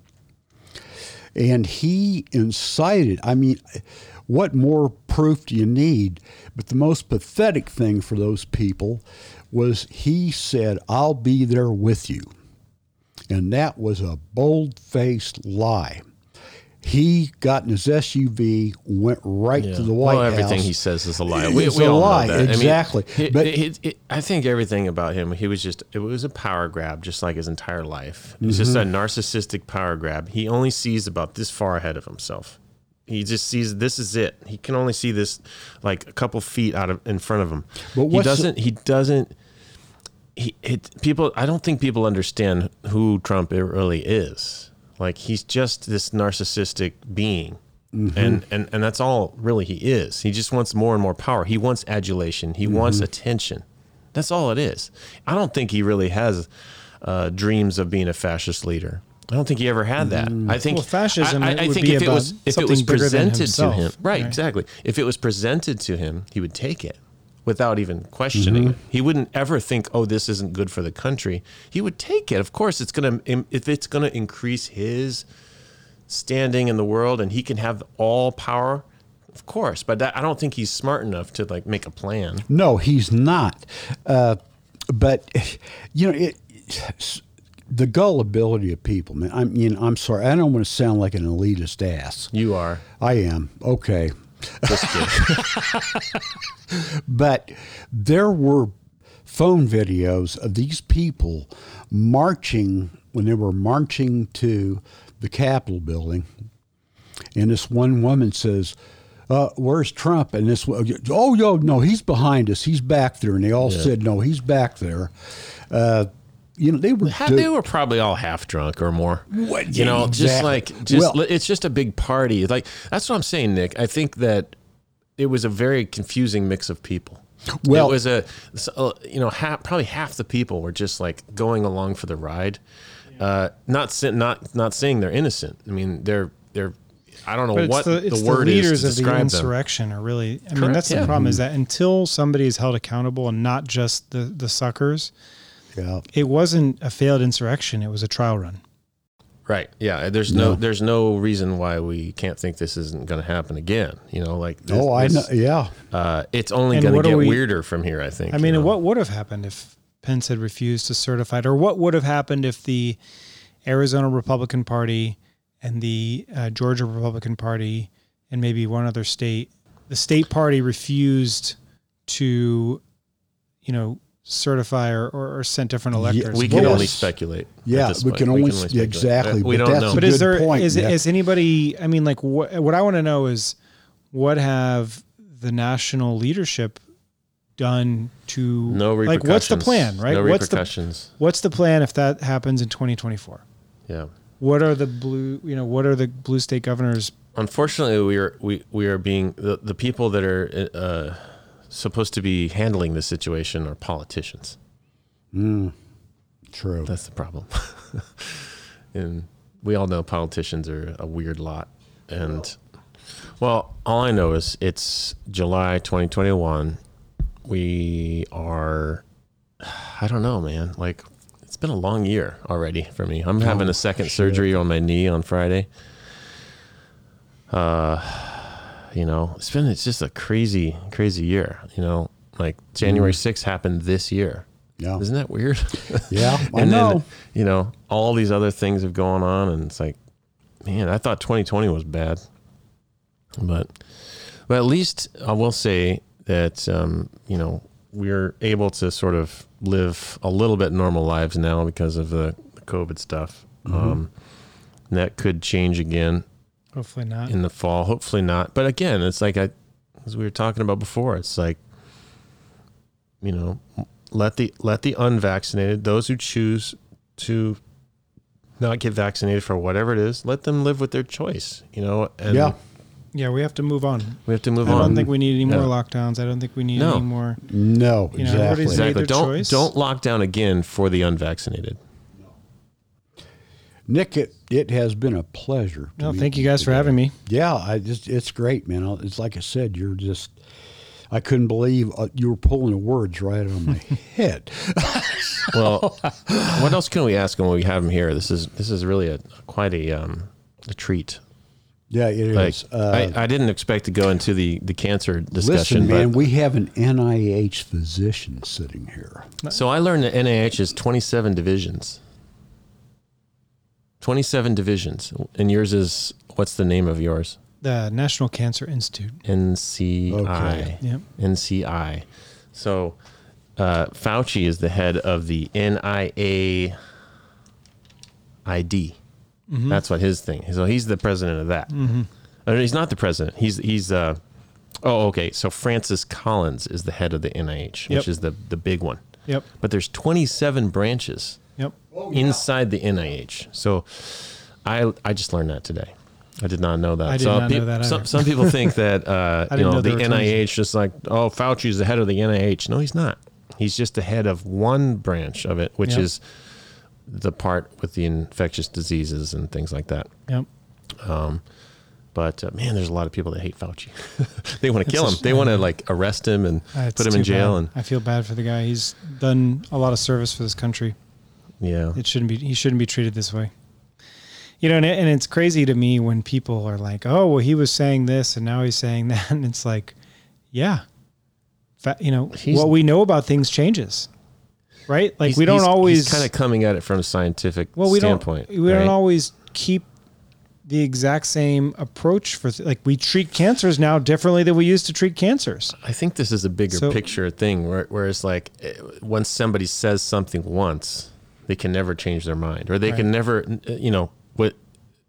And he incited. I mean, what more proof do you need? But the most pathetic thing for those people was he said, I'll be there with you. And that was a bold faced lie. He got in his SUV, went right to the White well, House. everything he says is a lie. It's We, we a all lie, know that. I mean, exactly. But- he- he- I think everything about him, he was just, it was a power grab, just like his entire life. It's just a Mm-hmm. narcissistic power grab. He only sees about this far ahead of himself. He just sees this is it. He can only see this like a couple feet out of in front of him. But he doesn't. he doesn't. He it, people. I don't think people understand who Trump really is. Like he's just this narcissistic being. Mm-hmm. And, and and that's all really he is. He just wants more and more power. He wants adulation. He Mm-hmm. wants attention. That's all it is. I don't think he really has uh, dreams of being a fascist leader. I don't think he ever had that. I think Well, fascism, I, I would think if it was if it was something bigger than presented to him, right, right? Exactly. If it was presented to him, he would take it without even questioning Mm-hmm. it. He wouldn't ever think, "Oh, this isn't good for the country." He would take it. Of course, it's gonna if it's gonna increase his standing in the world, and he can have all power. Of course, but that, I don't think he's smart enough to like make a plan. No, he's not. Uh, but you know, it, the gullibility of people, man. I'm, you know, I'm sorry. I don't want to sound like an elitist ass. You are I am. Okay. Just kidding. But there were phone videos of these people marching when they were marching to the Capitol building. And this one woman says, uh, where's Trump? And this, oh, yo, no, he's behind us. He's back there. And they all said, no, he's back there. Uh, you know, they were. Ha- do- they were probably all half drunk or more. What- You know, just exactly. like just Well- it's just a big party. Like that's what I'm saying, Nick. I think that it was a very confusing mix of people. Well- it was a you know half, probably half the people were just like going along for the ride, uh, not not not saying they're innocent. I mean they're they're I don't know But what the, the, it's the word leaders is to of the describe them. insurrection are really. I mean, Correct, that's the problem is that until somebody is held accountable and not just the the suckers, yeah. it wasn't a failed insurrection. It was a trial run. Right. Yeah. There's no, No. there's no reason why we can't think this isn't going to happen again. You know, like this, Oh, I know. Yeah. Uh, it's only going to get we- weirder from here. I think. I mean, you and know? what would have happened if Pence had refused to certify it, or what would have happened if the Arizona Republican Party and the uh, Georgia Republican Party and maybe one other state, the state party refused to, you know, certify or, or, or sent different electors. we can was- only speculate. at Yeah, this we can only- speculate. exactly, Uh, We but don't that's know. a but is good there point, is Nick. is anybody? I mean, like what what I want to know is what have the national leadership done to no like what's the plan, right? No what's the repercussions. what's the plan if that happens in 2024? yeah. What are the blue, you know, what are the blue state governors? Unfortunately, we are we we are being the, the people that are uh, supposed to be handling the situation are politicians. True. That's the problem. and we all know politicians are a weird lot. And well, all I know is it's July 2021. We are, I don't know, man. Like, it's been a long year already for me. I'm having a second surgery on my knee on Friday. Uh, you know, it's been, it's just a crazy, crazy year. You know, like January 6th happened this year. Yeah. Isn't that weird? Yeah, I and know. then you know all these other things have gone on, and it's like, man, I thought 2020 was bad, but but at least I will say that um, you know we're able to sort of live a little bit normal lives now because of the, the COVID stuff. Um, and that could change again Hopefully not. in the fall. Hopefully not. But again, it's like I, as we were talking about before, it's like, you know, let the let the unvaccinated, those who choose to not get vaccinated for whatever it is, let them live with their choice. You know, and Yeah. yeah, we have to move on. we have to move I on. I don't think we need any more Yeah. lockdowns. I don't think we need No. any more. No, You know, exactly. everybody's- exactly. Don't choice. don't lock down again for the unvaccinated. Nick, it, it has been a pleasure. No, thank you guys for having me. Yeah, I just it's great, man. It's like I said, you're just I couldn't believe uh, you were pulling the words right on my head. Well, what else can we ask when we have him here? This is this is really a quite a um, a treat. Yeah, it is. Like uh, I, I didn't expect to go into the the cancer discussion, listen, man, but we have an NIH physician sitting here. So I learned that NIH is 27 divisions. 27 divisions. And yours is, what's the name of yours? The National Cancer Institute. NCI. Okay. Yep. NCI. So uh, Fauci is the head of the NIA ID. That's what his thing. So he's the president of that. Uh, he's not the president. He's he's uh oh okay. So Francis Collins is the head of the NIH, Yep. which is the the big one. Yep. But there's 27 branches Yep. inside the NIH. So I I just learned that today. I did not know that. I did so not know that some, some people think that uh, you know, know the there were NIH just like oh Fauci's the head of the NIH. No, he's not. He's just the head of one branch of it, which Yep. is the part with the infectious diseases and things like that. Yep. But uh, man, there's a lot of people that hate Fauci. they want to kill him. just- They want to like arrest him and Uh, put him in jail. bad. And I feel bad for the guy. He's done a lot of service for this country. Yeah, It shouldn't be. He shouldn't be treated this way. You know, and, it, and it's crazy to me when people are like, "Oh, well, he was saying this, and now he's saying that," and it's like, yeah, Fa- you know, He's- what we know about things changes, right? Like He's- we don't he's- always kind of coming at it from a scientific well, we standpoint. don't we right? don't always keep the exact same approach for th- like we treat cancers now differently than we used to treat cancers. I think this is a bigger So- picture thing where, where it's like eh, once somebody says something once, they can never change their mind or they can never, eh, you know, what.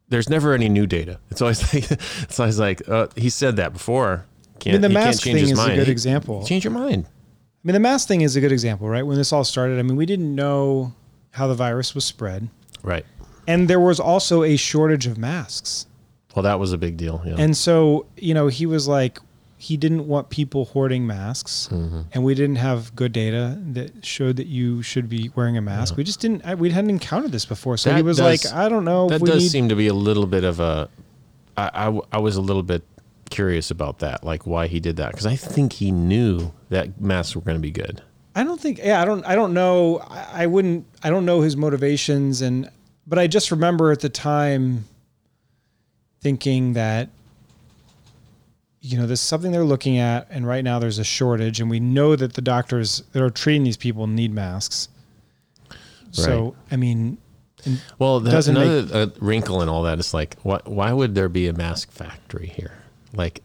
There's never any new data. It's always like it's always like uh, he said that before. Can't, I mean, the mask thing is a mind. good He- example. Change your mind. I mean, the mask thing is a good example, right? When this all started, I mean, we didn't know how the virus was spread, Right. and there was also a shortage of masks. Well, that was a big deal. Yeah. And so, you know, he was like, he didn't want people hoarding masks, Mm-hmm. and we didn't have good data that showed that you should be wearing a mask. We just didn't. I, we hadn't encountered this before, so he was does- like, I don't know. that we does need, seem to be a little bit of a. I, I I was a little bit curious about that, like why he did that, because I think he knew that masks were going to be good. I don't think. Yeah, I don't. I don't know. I, I wouldn't. I don't know his motivations, and but I just remember at the time thinking that you know there's something they're looking at, and right now there's a shortage, and we know that the doctors that are treating these people need masks. Right. So I mean, Well, the, Doesn't another uh, wrinkle in all that is like, why, why would there be a mask factory here? Like,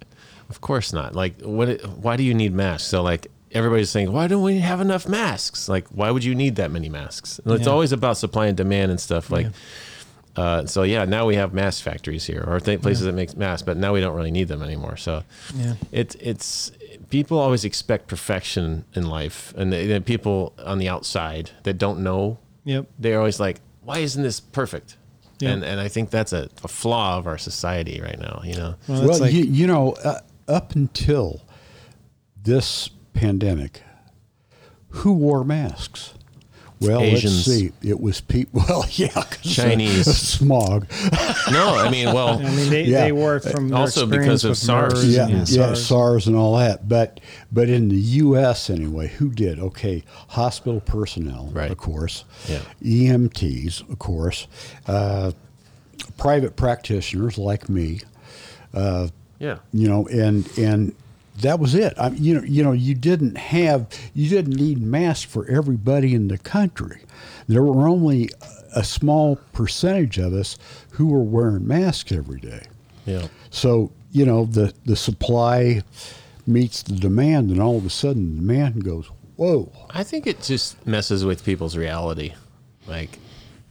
of course not. Like, what? Why do you need masks? So, like, everybody's saying, why don't we have enough masks? Like, why would you need that many masks? And It's Yeah. always about supply and demand and stuff. Like, uh, so yeah, now we have mask factories here or th- places that make masks, but now we don't really need them anymore. So, yeah, it's it's people always expect perfection in life, and the, the people on the outside that don't know yep, they're always like, why isn't this perfect? Yeah. And and I think that's a, a flaw of our society right now. You know, well, Well, like you, you know, uh, up until this pandemic, who wore masks? Well, Asians. let's see. It was people. Well, yeah, 'cause of Chinese. smog. no, I mean, well, I mean, they, Yeah. they wore it from their Also because of SARS. MERS yeah, and yeah, SARS. SARS and all that. But but in the U.S. anyway, who did? Okay, hospital personnel, Right. of course. Yeah. EMTs, of course. Uh, private practitioners like me. yeah, you know, and and that was it. I, you know, you know, you didn't have, you didn't need masks for everybody in the country. There were only a small percentage of us who were wearing masks every day. yeah, So you know, the the supply meets the demand, and all of a sudden, the demand goes, whoa. I think it just messes with people's reality, like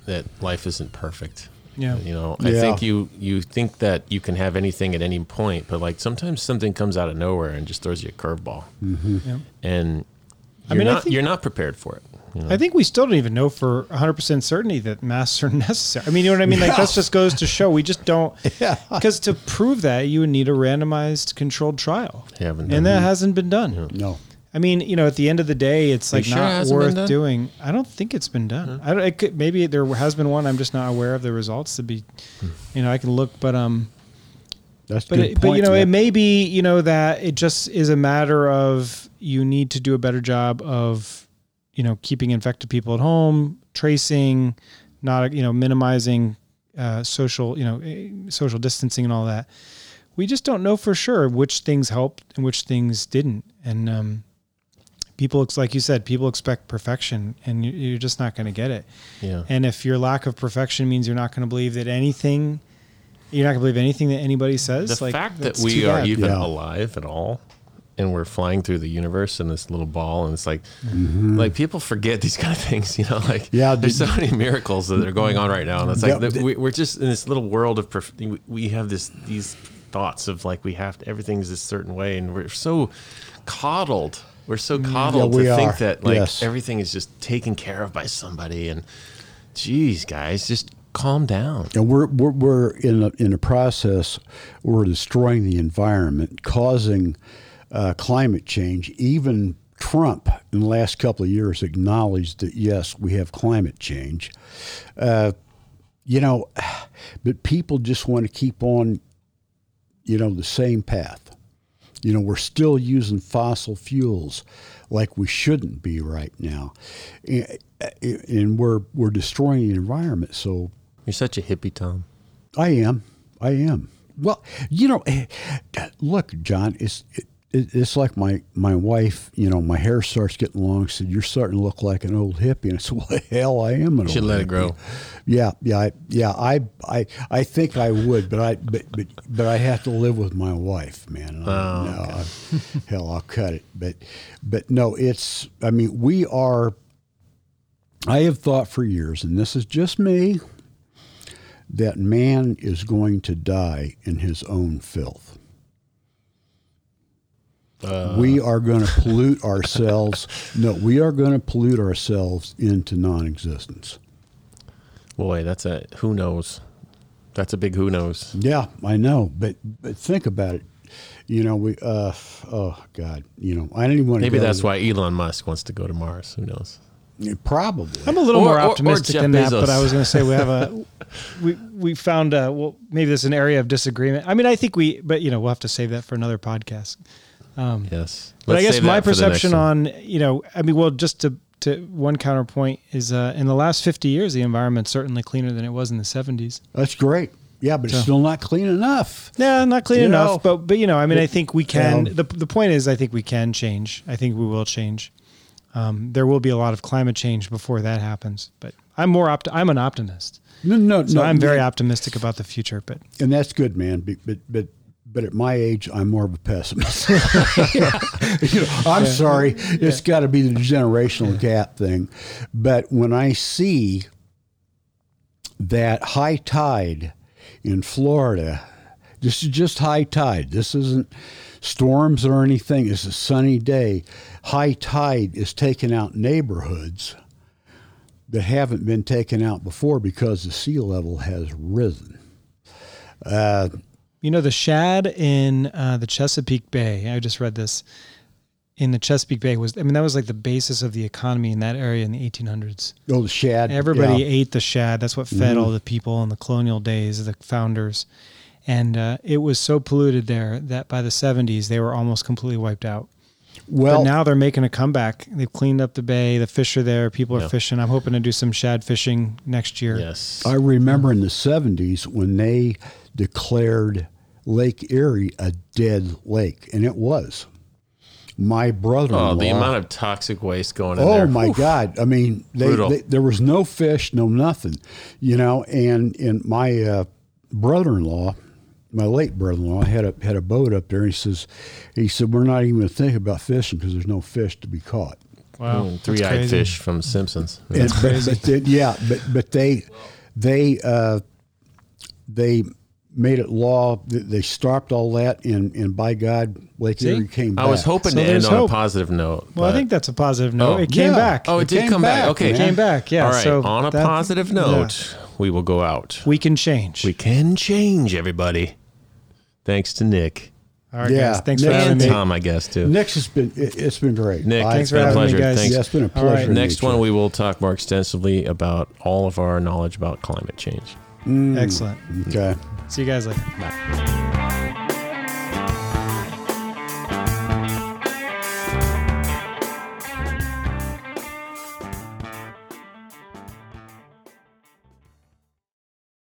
that life isn't perfect. Yeah. you know, I Yeah. think you you think that you can have anything at any point, but like sometimes something comes out of nowhere and just throws you a curveball, mm-hmm. Yep. and I you're mean, I think- you're not prepared for it. you know? I think we still don't even know for 100% certainty that masks are necessary. I mean, you know what I mean? Like, that just goes to show we just don't. Yeah. Because to prove that, you would need a randomized controlled trial. Haven't done And that that. hasn't been done. No. I mean, you know, at the end of the day, it's like sure not hasn't worth doing. I don't think it's been done. I don't, it could, maybe there has been one. I'm just not aware of the results to be, you know, I can look, but, um, That's but good it, but you know man. it may be you know that it just is a matter of you need to do a better job of you know keeping infected people at home tracing not you know minimizing uh, social you know eh, social distancing and all that we just don't know for sure which things helped and which things didn't and um people like you said people expect perfection and you- you're just not going to get it yeah. and if your lack of perfection means you're not going to believe that anything, you're not going to believe anything that anybody says. the like, fact that we are bad. even Yeah. alive at all and we're flying through the universe in this little ball and it's like mm-hmm. like people forget these kind of things you know like Yeah, there's so many miracles that are going on right now and it's like Yeah, that the- we, we're just in this little world of perf- we- we have this these thoughts of like we have to, everything's this certain way and we're so coddled we're so coddled Mm, we to think that like Yes. everything is just taken care of by somebody and geez guys just calm down And we're, we're, we're in a, in a process, we're destroying the environment, causing uh, climate change. Even Trump in the last couple of years acknowledged that yes, we have climate change. Uh, you know, but people just want to keep on, you know, the same path. You know, we're still using fossil fuels like we shouldn't be right now, and, and we're we're destroying the environment. So You're such a hippie, Tom. I am, I am. Well, you know, eh, look, Jon, it's it, it's like my my wife. You know, my hair starts getting long. Said you're starting to look like an old hippie, and I said, "Well, hell, I am an You should let it grow. Yeah, yeah, I, yeah. I, I, I think I would, but I, but, but, but I have to live with my wife, man. I- Oh, no, I- hell, I'll cut it. But, but no, it's. I mean, we are. I have thought for years, and this is just me, that man is going to die in his own filth. Uh, we are going to pollute ourselves. No, we are going to pollute ourselves into non-existence. Boy, that's a who knows. That's a big who knows. Yeah, I know, but but think about it. You know, we uh oh god, you know, I didn't even want to Maybe that's to- why Elon Musk wants to go to Mars. Who knows? probably. I'm a little Or- more or- or optimistic Jeff than that, but I was going to say we have a we we found uh well maybe there's an area of disagreement. I mean, I think we, but you know, we'll have to save that for another podcast. Yes. But I guess my that for the next perception on you know, I mean, well, just to to one counterpoint is uh, in the last 50 years, the environment's certainly cleaner than it was in the 70s. That's great. Yeah, but it's still not clean enough. Yeah, not clean You enough, know, but but you know, I mean, I think we can. um, the the point is, I think we can change. I think we will change. Um, there will be a lot of climate change before that happens, but I'm more opt- I'm an optimist, No, no, so no. I'm very optimistic about the future. But and that's good, man. But but but, but at my age, I'm more of a pessimist. you know, I'm sorry, it's got to be the generational gap thing. But when I see that high tide in Florida, this is just high tide. This isn't storms or anything. It's a sunny day. High tide is taking out neighborhoods that haven't been taken out before because the sea level has risen. Uh, you know, the shad in uh, the Chesapeake Bay. I just read this in the Chesapeake Bay was. I mean, that was like the basis of the economy in that area in the 1800s. Oh, the shad. Everybody yeah. Mm-hmm. ate the shad. That's what fed all the people in the colonial days, the founders. And uh, it was so polluted there that by the 70s they were almost completely wiped out. Well, but now they're making a comeback. They've cleaned up the bay. The fish are there. People are Yeah. fishing. I'm hoping to do some shad fishing next year. Yes. I remember in the 70s when they declared Lake Erie a dead lake, and it was. My brother-in-law. Oh, the amount of toxic waste going in Oh there. Oh my Oof. God! I mean, they, they, there was no fish, no nothing, you know. And and my uh, brother-in-law, my late brother-in-law, had a had a boat up there. And he says, he said, we're not even going to think about fishing because there's no fish to be caught. Wow. Mm, Three-eyed crazy. fish from Simpsons. And, but, but they, yeah, but but they they uh, they made it law. They stopped all that, and and by God, Lake See? Erie came back. I was hoping So to end on hope. a positive note. Well, I think that's a positive note. Oh. it came Yeah. back. Oh, it, It did come back. back, Okay. man. came back. Yeah. All right. So on a that- positive note, we will go out. we can change. We can change, everybody. Thanks to Nick All right, Yeah. guys. Thanks for Nick having and me. Tom, I guess too. Next has been it, it's been great. Nick, I- Thanks it's for been a having me, guys. Thanks. Yeah, it's been a pleasure. to Next one, you. we will talk more extensively about all of our knowledge about climate change. Mm. Excellent. okay. See you guys later. Bye.